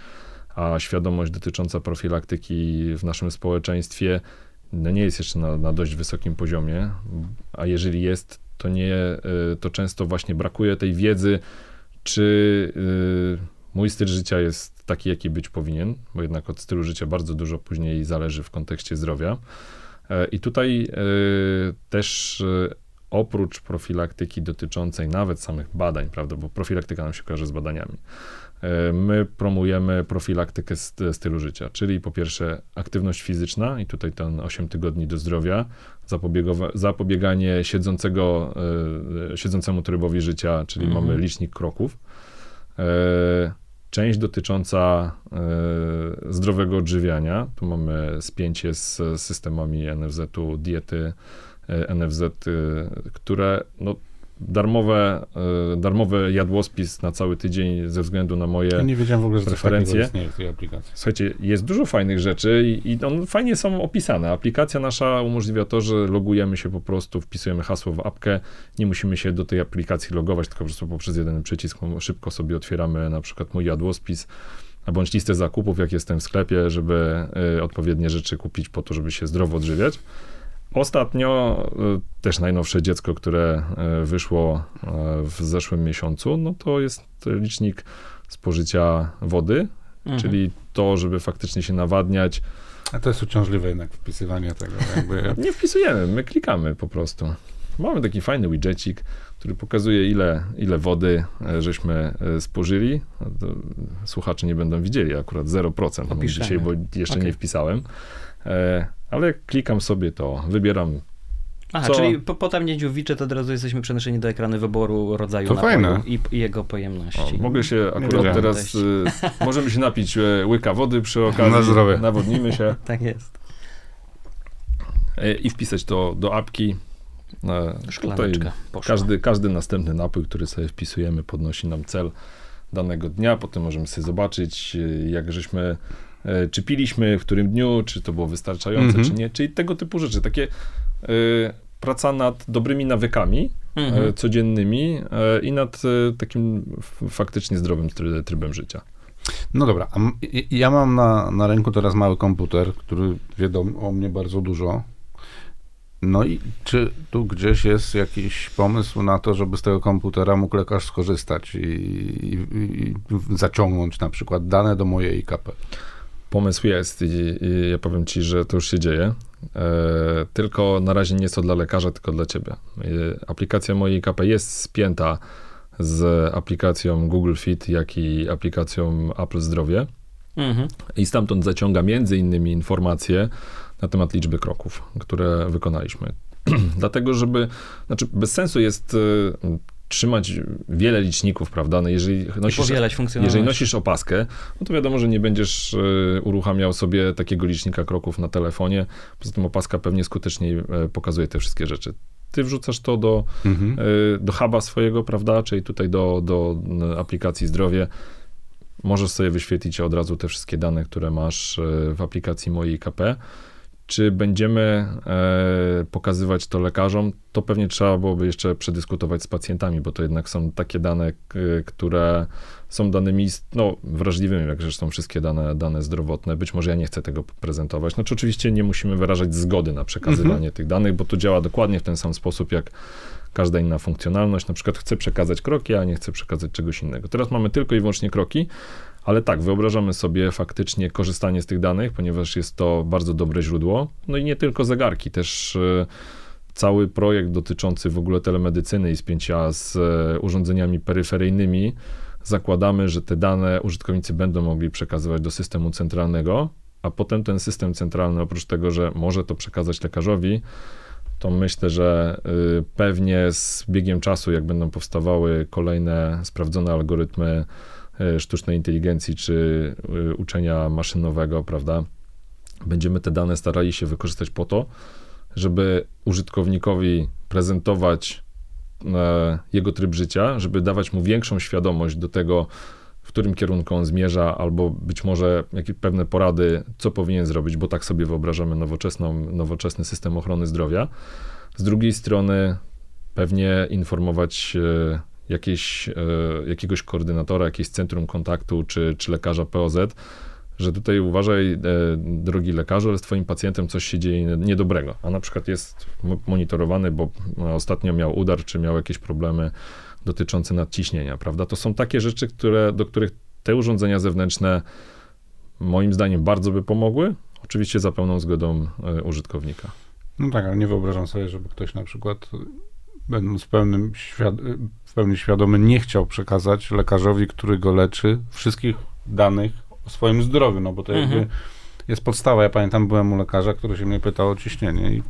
a świadomość dotycząca profilaktyki w naszym społeczeństwie no nie jest jeszcze na, na dość wysokim poziomie, a jeżeli jest, to nie, e, to często właśnie brakuje tej wiedzy, czy e, mój styl życia jest taki, jaki być powinien, bo jednak od stylu życia bardzo dużo później zależy w kontekście zdrowia. E, I tutaj też oprócz profilaktyki dotyczącej nawet samych badań, prawda, bo profilaktyka nam się kojarzy z badaniami, my promujemy profilaktykę st- stylu życia, czyli po pierwsze aktywność fizyczna i tutaj ten 8 tygodni do zdrowia, zapobieganie siedzącego, e, siedzącemu trybowi życia, czyli Mhm. mamy licznik kroków. E, Część dotycząca e, zdrowego odżywiania. Tu mamy spięcie z systemami NFZ-u, diety e, NFZ, e, które no, darmowe, e, darmowy jadłospis na cały tydzień ze względu na moje nie wiedziałem w ogóle, że preferencje. istnieje w tej aplikacji. Słuchajcie, jest dużo fajnych rzeczy i, i one fajnie są opisane. Aplikacja nasza umożliwia to, że logujemy się po prostu, wpisujemy hasło w apkę, nie musimy się do tej aplikacji logować, tylko po prostu poprzez jeden przycisk szybko sobie otwieramy na przykład mój jadłospis, a bądź listę zakupów, jak jestem w sklepie, żeby y, odpowiednie rzeczy kupić po to, żeby się zdrowo odżywiać. Ostatnio y, też najnowsze dziecko, które y, wyszło y, w zeszłym miesiącu, no to jest licznik spożycia wody, Mhm. czyli to, żeby faktycznie się nawadniać. A to jest uciążliwe jednak wpisywanie tego. Jakby, [laughs] Nie wpisujemy, my klikamy po prostu. Mamy taki fajny widgetik, który pokazuje, ile, ile wody e, żeśmy e, spożyli. Słuchacze nie będą widzieli, akurat 0% mam Opiszemy. dzisiaj, bo jeszcze Okej. nie wpisałem. E, Ale klikam sobie to, wybieram Aha, co- czyli po, po tam niedźwiedziu to od razu jesteśmy przenoszeni do ekranu wyboru rodzaju To napoju i, i jego O, pojemności. mogę się akurat teraz, y, [laughs] możemy się napić y, łyka wody przy okazji. Na zdrowie. Nawodnimy się [laughs] Tak jest. y, i wpisać to do apki. Szklaneczka poszła. Każdy, każdy następny napój, który sobie wpisujemy, podnosi nam cel danego dnia. Potem możemy sobie zobaczyć, y, jak żeśmy, czy piliśmy, w którym dniu, czy to było wystarczające, Mhm. czy nie. Czyli tego typu rzeczy. Takie e, praca nad dobrymi nawykami Mhm. e, codziennymi e, i nad e, takim faktycznie zdrowym try- trybem życia. No dobra, ja mam na, na ręku teraz mały komputer, który wie do, o mnie bardzo dużo. No i czy tu gdzieś jest jakiś pomysł na to, żeby z tego komputera mógł lekarz skorzystać i, i, i zaciągnąć na przykład dane do mojej IKP? Pomysł jest i, i ja powiem ci, że to już się dzieje. E, tylko na razie nie jest to dla lekarza, tylko dla ciebie. E, aplikacja mojej KP jest spięta z aplikacją Google Fit, jak i aplikacją Apple Zdrowie Mhm. i stamtąd zaciąga między innymi informacje na temat liczby kroków, które wykonaliśmy. [clears throat] Dlatego, żeby, znaczy bez sensu jest e, trzymać wiele liczników, prawda? No jeżeli nosisz jeżeli nosisz opaskę, no to wiadomo, że nie będziesz y, uruchamiał sobie takiego licznika kroków na telefonie. Poza tym opaska pewnie skuteczniej y, pokazuje te wszystkie rzeczy. Ty wrzucasz to do, Mhm. y, do huba swojego, prawda, czyli tutaj do, do aplikacji zdrowie. Możesz sobie wyświetlić od razu te wszystkie dane, które masz w aplikacji mojej KP. Czy będziemy e, pokazywać to lekarzom? To pewnie trzeba byłoby jeszcze przedyskutować z pacjentami, bo to jednak są takie dane, k- które są danymi no, wrażliwymi, jak zresztą wszystkie dane, dane zdrowotne. Być może ja nie chcę tego prezentować. Znaczy, oczywiście nie musimy wyrażać zgody na przekazywanie Mhm. tych danych, bo to działa dokładnie w ten sam sposób, jak każda inna funkcjonalność. Na przykład chcę przekazać kroki, a nie chcę przekazać czegoś innego. Teraz mamy tylko i wyłącznie kroki, ale tak, wyobrażamy sobie faktycznie korzystanie z tych danych, ponieważ jest to bardzo dobre źródło. No i nie tylko zegarki, też e, cały projekt dotyczący w ogóle telemedycyny i spięcia z e, urządzeniami peryferyjnymi. Zakładamy, że te dane użytkownicy będą mogli przekazywać do systemu centralnego, a potem ten system centralny, oprócz tego, że może to przekazać lekarzowi, to myślę, że y, pewnie z biegiem czasu, jak będą powstawały kolejne sprawdzone algorytmy sztucznej inteligencji czy y, uczenia maszynowego, prawda, będziemy te dane starali się wykorzystać po to, żeby użytkownikowi prezentować e, jego tryb życia, żeby dawać mu większą świadomość do tego, w którym kierunku on zmierza, albo być może jakieś pewne porady, co powinien zrobić, bo tak sobie wyobrażamy nowoczesną, nowoczesny system ochrony zdrowia. Z drugiej strony pewnie informować e, e, jakiegoś koordynatora, jakieś centrum kontaktu, czy, czy lekarza POZ, że tutaj uważaj, e, drogi lekarzu, ale z twoim pacjentem coś się dzieje niedobrego, a na przykład jest mo- monitorowany, bo no, ostatnio miał udar, czy miał jakieś problemy dotyczące nadciśnienia, prawda? To są takie rzeczy, które, do których te urządzenia zewnętrzne moim zdaniem bardzo by pomogły, oczywiście za pełną zgodą e, użytkownika. No tak, ale nie wyobrażam sobie, żeby ktoś na przykład, będąc pełnym świad- w pełni świadomy, nie chciał przekazać lekarzowi, który go leczy, wszystkich danych o swoim zdrowiu, no bo to Mhm. jakby jest podstawa. Ja pamiętam, byłem u lekarza, który się mnie pytał o ciśnienie i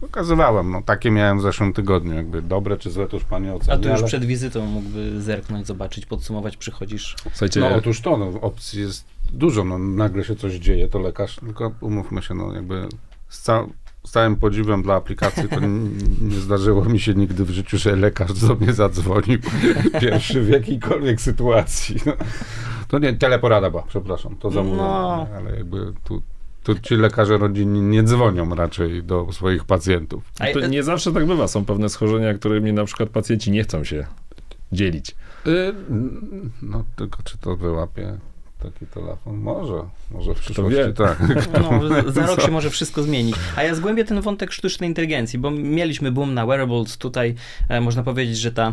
pokazywałem, no takie miałem w zeszłym tygodniu, jakby dobre czy złe, to już pan nie oceni, A tu już ale- przed wizytą mógłby zerknąć, zobaczyć, podsumować, przychodzisz. Słuchajcie, No otóż to, no, opcji jest dużo, no nagle się coś dzieje, to lekarz, tylko umówmy się, no jakby z, ca- z całym podziwem dla aplikacji, to nie zdarzyło mi się nigdy w życiu, że lekarz do mnie zadzwonił [laughs] pierwszy w jakiejkolwiek sytuacji. No, to nie, teleporada była, przepraszam, to zamówiłem, No. ale jakby tu, tu ci lekarze rodzinni nie dzwonią raczej do swoich pacjentów. A, to nie zawsze tak bywa. Są pewne schorzenia, którymi na przykład pacjenci nie chcą się dzielić. Y, no tylko czy to wyłapie taki telefon? Może, może w przyszłości wie? tak. [laughs] No, [laughs] za- rok się może wszystko zmienić. A ja zgłębię ten wątek sztucznej inteligencji, bo mieliśmy boom na wearables. Tutaj e, można powiedzieć, że ta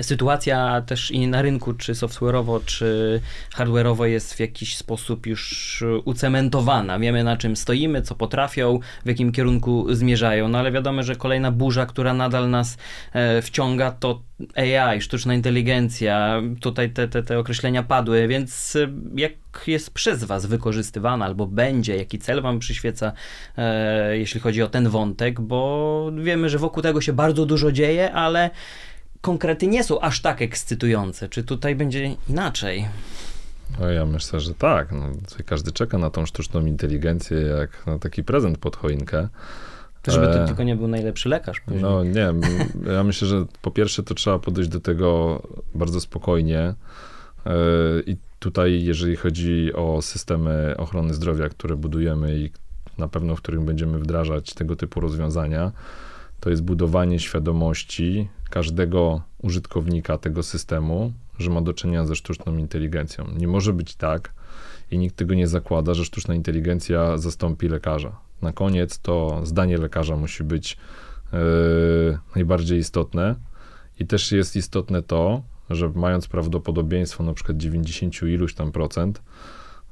sytuacja też i na rynku, czy software'owo, czy hardware'owo jest w jakiś sposób już ucementowana. Wiemy na czym stoimy, co potrafią, w jakim kierunku zmierzają. No ale wiadomo, że kolejna burza, która nadal nas e, wciąga, to AI, sztuczna inteligencja. Tutaj te, te, te określenia padły, więc e, jak jest przez Was wykorzystywana albo będzie, jaki cel Wam przyświeca, e, jeśli chodzi o ten wątek, bo wiemy, że wokół tego się bardzo dużo dzieje, ale konkrety nie są aż tak ekscytujące. Czy tutaj będzie inaczej? No ja myślę, że tak. No, każdy czeka na tą sztuczną inteligencję jak na taki prezent pod choinkę. Żeby to E, tylko nie był najlepszy lekarz później. No nie, ja myślę, że po pierwsze to trzeba podejść do tego bardzo spokojnie e, i tutaj jeżeli chodzi o systemy ochrony zdrowia, które budujemy i na pewno w którym będziemy wdrażać tego typu rozwiązania, to jest budowanie świadomości każdego użytkownika tego systemu, że ma do czynienia ze sztuczną inteligencją. Nie może być tak i nikt tego nie zakłada, że sztuczna inteligencja zastąpi lekarza. Na koniec to zdanie lekarza musi być e, najbardziej istotne i też jest istotne to, że mając prawdopodobieństwo na przykład 90 iluś tam procent,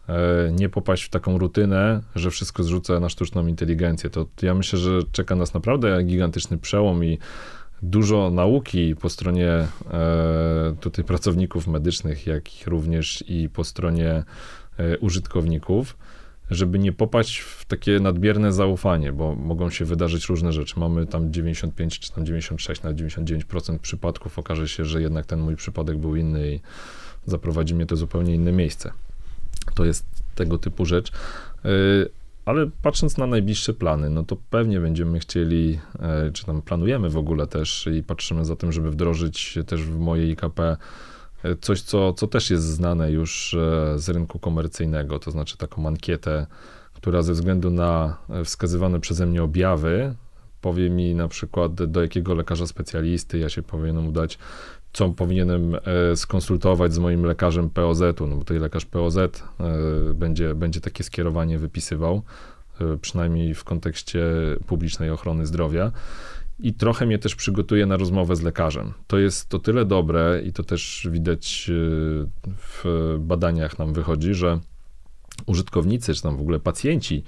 e, nie popaść w taką rutynę, że wszystko zrzuca na sztuczną inteligencję. To ja myślę, że czeka nas naprawdę gigantyczny przełom i dużo nauki po stronie e, tutaj pracowników medycznych, jak również i po stronie e, użytkowników, żeby nie popaść w takie nadmierne zaufanie, bo mogą się wydarzyć różne rzeczy. Mamy tam 95 czy tam 96, nawet 99% przypadków okaże się, że jednak ten mój przypadek był inny i zaprowadzi mnie to zupełnie inne miejsce. To jest tego typu rzecz. Ale patrząc na najbliższe plany, no to pewnie będziemy chcieli, e, czy tam planujemy w ogóle też i patrzymy za tym, żeby wdrożyć też w mojej IKP e, coś, co, co też jest znane już e, z rynku komercyjnego, to znaczy taką ankietę, która ze względu na wskazywane przeze mnie objawy powie mi na przykład do jakiego lekarza specjalisty ja się powinienem udać, co powinienem e, skonsultować z moim lekarzem POZ-u, no bo tutaj lekarz POZ e, będzie, będzie takie skierowanie wypisywał, e, przynajmniej w kontekście publicznej ochrony zdrowia. I trochę mnie też przygotuje na rozmowę z lekarzem. To jest to tyle dobre i to też widać w badaniach nam wychodzi, że użytkownicy, czy tam w ogóle pacjenci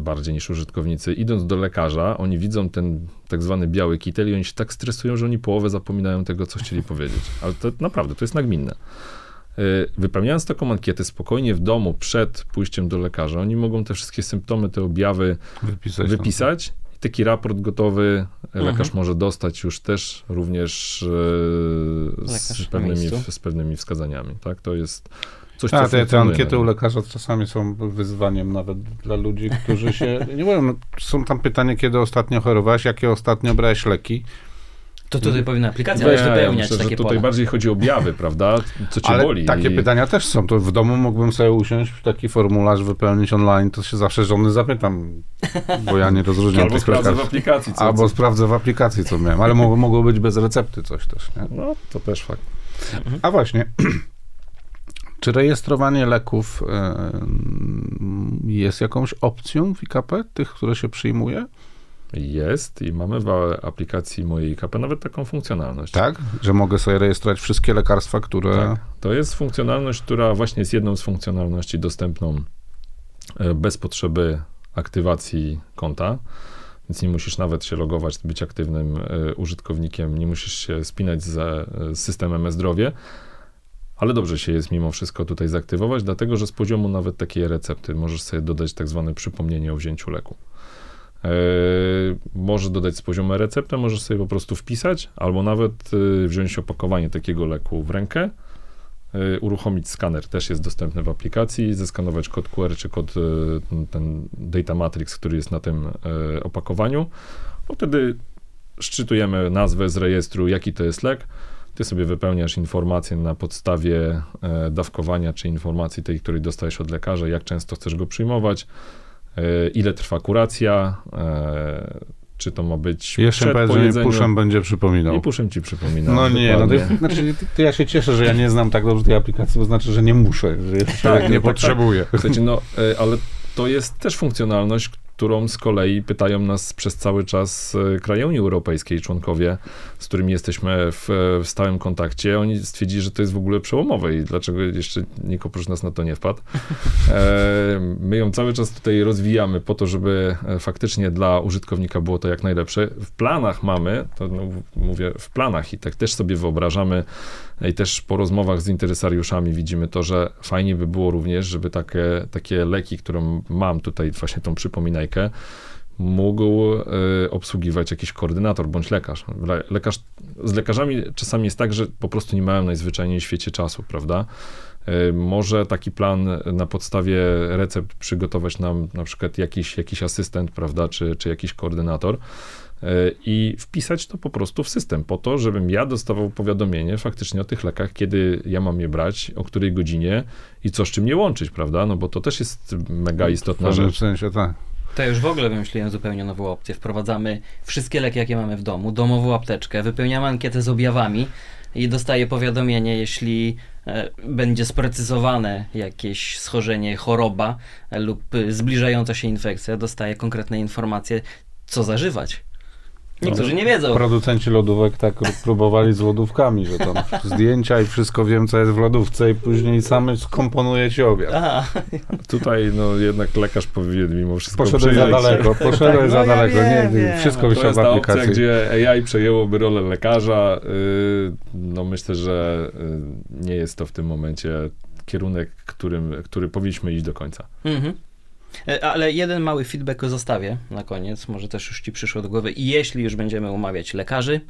bardziej niż użytkownicy. Idąc do lekarza, oni widzą ten tak zwany biały kitel i oni się tak stresują, że oni połowę zapominają tego, co chcieli powiedzieć. Ale to naprawdę, to jest nagminne. E, wypełniając taką ankietę spokojnie w domu przed pójściem do lekarza, oni mogą te wszystkie symptomy, te objawy wypisać. wypisać i taki raport gotowy lekarz mhm. może dostać już też również e, z, pewnymi, z pewnymi wskazaniami. Tak? To jest coś, A, te, te ankiety u lekarza czasami są wyzwaniem nawet dla ludzi, którzy się, [laughs] nie wiem, są tam pytania, kiedy ostatnio chorowałeś, jakie ostatnio brałeś leki. To tutaj hmm. powinna aplikacja nie, wypełniać myślę, takie Tutaj pole. bardziej chodzi o objawy, [laughs] prawda? Co cię Ale boli. takie I... pytania też są. To w domu mógłbym sobie usiąść, taki formularz wypełnić online, to się zawsze żony zapytam, bo ja nie rozróżniam Albo sprawdzę lekarzy. w aplikacji. Co, Albo co? sprawdzę w aplikacji, co miałem. Ale mogło, mogło być bez recepty coś też, nie? No, to też fakt. A właśnie, [clears throat] Czy rejestrowanie leków jest jakąś opcją w IKP, tych, które się przyjmuje? Jest i mamy w aplikacji mojej IKP nawet taką funkcjonalność. Tak? Że mogę sobie rejestrować wszystkie lekarstwa, które. Tak. To jest funkcjonalność, która właśnie jest jedną z funkcjonalności dostępną e, bez potrzeby aktywacji konta. Więc nie musisz nawet się logować, być aktywnym e, użytkownikiem, nie musisz się spinać z e, systemem e-zdrowie ale dobrze się jest mimo wszystko tutaj zaktywować, dlatego że z poziomu nawet takiej recepty możesz sobie dodać tak zwane przypomnienie o wzięciu leku. Yy, możesz dodać z poziomu receptę, możesz sobie po prostu wpisać, albo nawet yy, wziąć opakowanie takiego leku w rękę, yy, uruchomić skaner, też jest dostępny w aplikacji, zeskanować kod QR czy kod ten Data Matrix, który jest na tym opakowaniu. Wtedy szczytujemy nazwę z rejestru, jaki to jest lek, ty sobie wypełniasz informacje na podstawie e, dawkowania, czy informacji tej, której dostajesz od lekarza, jak często chcesz go przyjmować, e, ile trwa kuracja, e, czy to ma być Jeszcze powiedz, że puszem będzie przypominał. I puszem ci przypominał. No nie, no to, znaczy, to ja się cieszę, że ja nie znam tak dobrze tej aplikacji, bo znaczy, że nie muszę, że tak, nie tak, potrzebuję. Tak. Słuchajcie, no, ale to jest też funkcjonalność, którą z kolei pytają nas przez cały czas e, kraje Unii Europejskiej, członkowie, z którymi jesteśmy w, w, stałym kontakcie. Oni stwierdzili, że to jest w ogóle przełomowe i dlaczego jeszcze nikt oprócz nas na to nie wpadł. E, my ją cały czas tutaj rozwijamy po to, żeby e, faktycznie dla użytkownika było to jak najlepsze. W planach mamy, to no, mówię w planach i tak też sobie wyobrażamy i też po rozmowach z interesariuszami widzimy to, że fajnie by było również, żeby takie, takie leki, które mam tutaj, właśnie tą przypominajkę, mógł y, obsługiwać jakiś koordynator bądź lekarz. lekarz. Z lekarzami czasami jest tak, że po prostu nie mają najzwyczajniej w świecie czasu, prawda? Y, może taki plan na podstawie recept przygotować nam na przykład jakiś, jakiś asystent, prawda, czy, czy jakiś koordynator. E, i wpisać to po prostu w system, po to, żebym ja dostawał powiadomienie faktycznie o tych lekach, kiedy ja mam je brać, o której godzinie i co z czym je łączyć, prawda? No bo to też jest mega istotna rzecz. W sensie, tak. To już w ogóle wymyśliłem zupełnie nową opcję. Wprowadzamy wszystkie leki, jakie mamy w domu, domową apteczkę, wypełniamy ankietę z objawami i dostaję powiadomienie, jeśli e, będzie sprecyzowane jakieś schorzenie, choroba lub zbliżająca się infekcja, dostaję konkretne informacje, co zażywać. Niektórzy nie wiedzą. Producenci lodówek tak próbowali z lodówkami, że tam [laughs] zdjęcia i wszystko wiem, co jest w lodówce i później same skomponuje ci obiad. Aha. Tutaj no jednak lekarz powinien mimo wszystko Poszedłeś za daleko, poszedłeś tak, za no daleko. Ja nie, wiem. wszystko wisiał w aplikacji. Opcja, gdzie AI przejęłoby rolę lekarza. Y, no myślę, że y, nie jest to w tym momencie kierunek, którym, który powinniśmy iść do końca. Mhm. E, ale jeden mały feedback zostawię na koniec, może też już ci przyszło do głowy. I jeśli już będziemy umawiać lekarzy,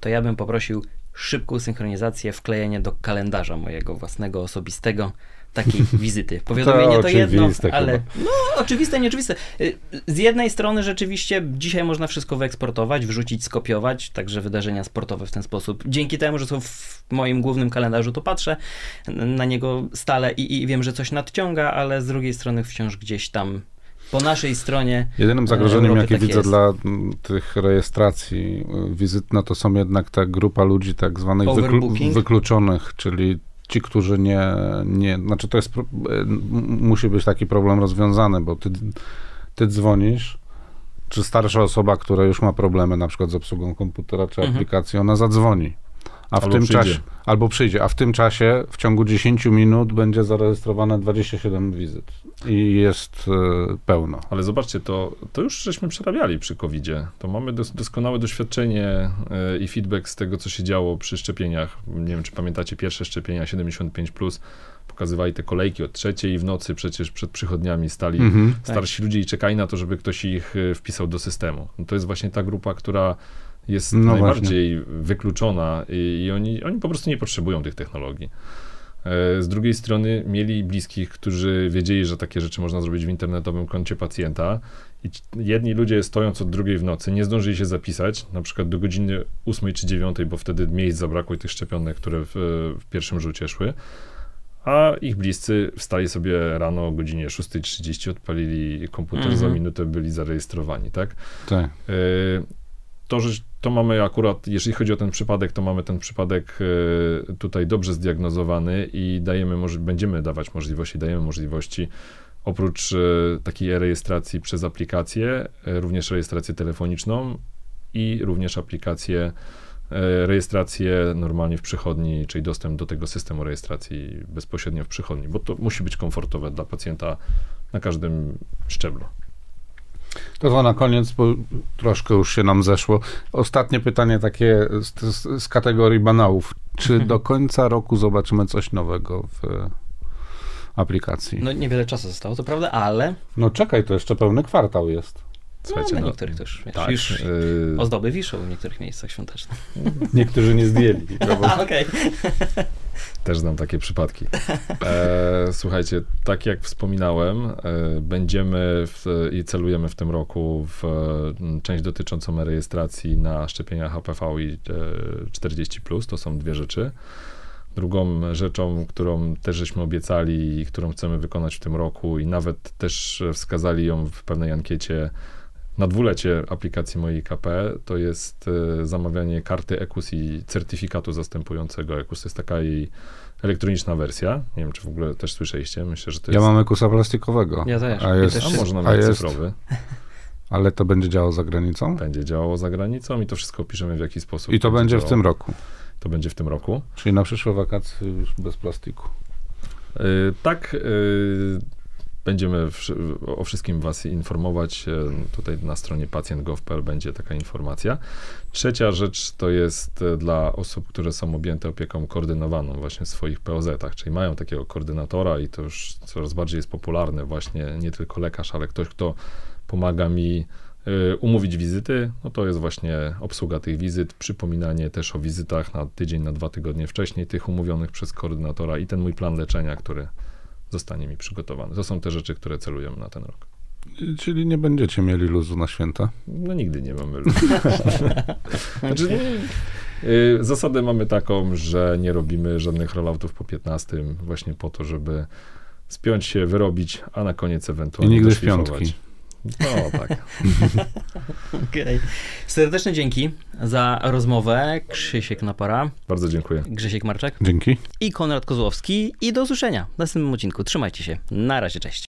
to ja bym poprosił szybką synchronizację, wklejenie do kalendarza mojego własnego, osobistego, takiej [laughs] wizyty. Powiadomienie to, to jedno, ale chyba. no oczywiste, nieoczywiste. Y, z jednej strony rzeczywiście dzisiaj można wszystko wyeksportować, wrzucić, skopiować, także wydarzenia sportowe w ten sposób. Dzięki temu, że są w moim głównym kalendarzu, to patrzę na niego stale i, i wiem, że coś nadciąga, ale z drugiej strony wciąż gdzieś tam po naszej stronie. Jedynym e, zagrożeniem, Europy jakie tak widzę jest. dla tych rejestracji y, wizyt, no to są jednak ta grupa ludzi tak zwanych wyklu- wykluczonych, czyli ci, którzy nie, nie znaczy to jest, musi być taki problem rozwiązany, bo ty, ty dzwonisz, czy starsza osoba, która już ma problemy na przykład z obsługą komputera czy Mhm. aplikacji, ona zadzwoni. A w Albo tym przyjdzie. czasie, albo przyjdzie, a w tym czasie w ciągu 10 minut będzie zarejestrowane 27 wizyt i jest y, pełno. Ale zobaczcie, to, to już żeśmy przerabiali przy COVID-zie. To mamy dos, doskonałe doświadczenie e, i feedback z tego, co się działo przy szczepieniach. Nie wiem, czy pamiętacie pierwsze szczepienia 75+, pokazywali te kolejki od trzeciej w nocy, przecież przed przychodniami stali Mhm. starsi ludzie i czekali na to, żeby ktoś ich e, wpisał do systemu. No to jest właśnie ta grupa, która jest No najbardziej wykluczona i, i oni, oni po prostu nie potrzebują tych technologii. E, Z drugiej strony mieli bliskich, którzy wiedzieli, że takie rzeczy można zrobić w internetowym koncie pacjenta i jedni ludzie stojąc od drugiej w nocy nie zdążyli się zapisać, na przykład do godziny 8 czy 9, bo wtedy miejsc zabrakło i tych szczepionek, które w, w pierwszym rzucie szły, a ich bliscy wstali sobie rano o godzinie 6.30, odpalili komputer, za Mhm. minutę byli zarejestrowani, tak? Tak. E, To, że to mamy akurat, jeżeli chodzi o ten przypadek, to mamy ten przypadek e, tutaj dobrze zdiagnozowany i dajemy, będziemy dawać możliwości, dajemy możliwości oprócz e, takiej rejestracji przez aplikację, e, również rejestrację telefoniczną i również aplikację, rejestrację normalnie w przychodni, czyli dostęp do tego systemu rejestracji bezpośrednio w przychodni, bo to musi być komfortowe dla pacjenta na każdym szczeblu. To to na koniec, bo troszkę już się nam zeszło. Ostatnie pytanie takie z, z, z kategorii banałów. Czy [laughs] do końca roku zobaczymy coś nowego w aplikacji? No niewiele czasu zostało, to prawda, ale No czekaj, to jeszcze pełny kwartał jest. Słuchajcie, no, na no, niektórych też wiesz, tak, już e, ozdoby wiszą w niektórych miejscach świątecznych. [laughs] Niektórzy nie zdjęli. [laughs] A, okej. [laughs] Też znam takie przypadki. E, słuchajcie, tak jak wspominałem, e, będziemy w, i celujemy w tym roku w e, część dotyczącą rejestracji na szczepienia HPV i e, 40. To są dwie rzeczy. Drugą rzeczą, którą też żeśmy obiecali i którą chcemy wykonać w tym roku, i nawet też wskazali ją w pewnej ankiecie na dwulecie aplikacji mojej KP, to jest e, zamawianie karty EKUS i certyfikatu zastępującego EKUS. To jest taka jej elektroniczna wersja. Nie wiem, czy w ogóle też słyszeliście. Myślę, że to Ja jest. mam ekusa plastikowego. Ja też. A jest, też A można mieć jest, cyfrowy. [laughs] ale to będzie działało za granicą? Będzie działało za granicą i to wszystko opiszemy w jaki sposób. I to będzie w tym roku. To będzie w tym roku. Czyli na przyszłe wakacje już bez plastiku. Y, Tak, y, będziemy o wszystkim Was informować. Y, Tutaj na stronie pacjent.gov.pl będzie taka informacja. Trzecia rzecz to jest y, dla osób, które są objęte opieką koordynowaną właśnie w swoich POZ-ach, czyli mają takiego koordynatora i to już coraz bardziej jest popularne właśnie nie tylko lekarz, ale ktoś, kto pomaga mi y, umówić wizyty, no to jest właśnie obsługa tych wizyt, przypominanie też o wizytach na tydzień, na dwa tygodnie wcześniej, tych umówionych przez koordynatora i ten mój plan leczenia, który zostanie mi przygotowany. To są te rzeczy, które celujemy na ten rok. Czyli nie będziecie mieli luzu na święta? No nigdy nie mamy luzu. [laughs] znaczy, y, zasadę mamy taką, że nie robimy żadnych rolloutów po 15, właśnie po to, żeby spiąć się, wyrobić, a na koniec ewentualnie I nigdy doszlifować. świątki. No tak. [laughs] Okej. Serdeczne dzięki za rozmowę. Krzysiek Napara, Bardzo dziękuję. Grzesiek Marczak Dzięki. i Konrad Kozłowski. I do usłyszenia w następnym odcinku. Trzymajcie się. Na razie, cześć.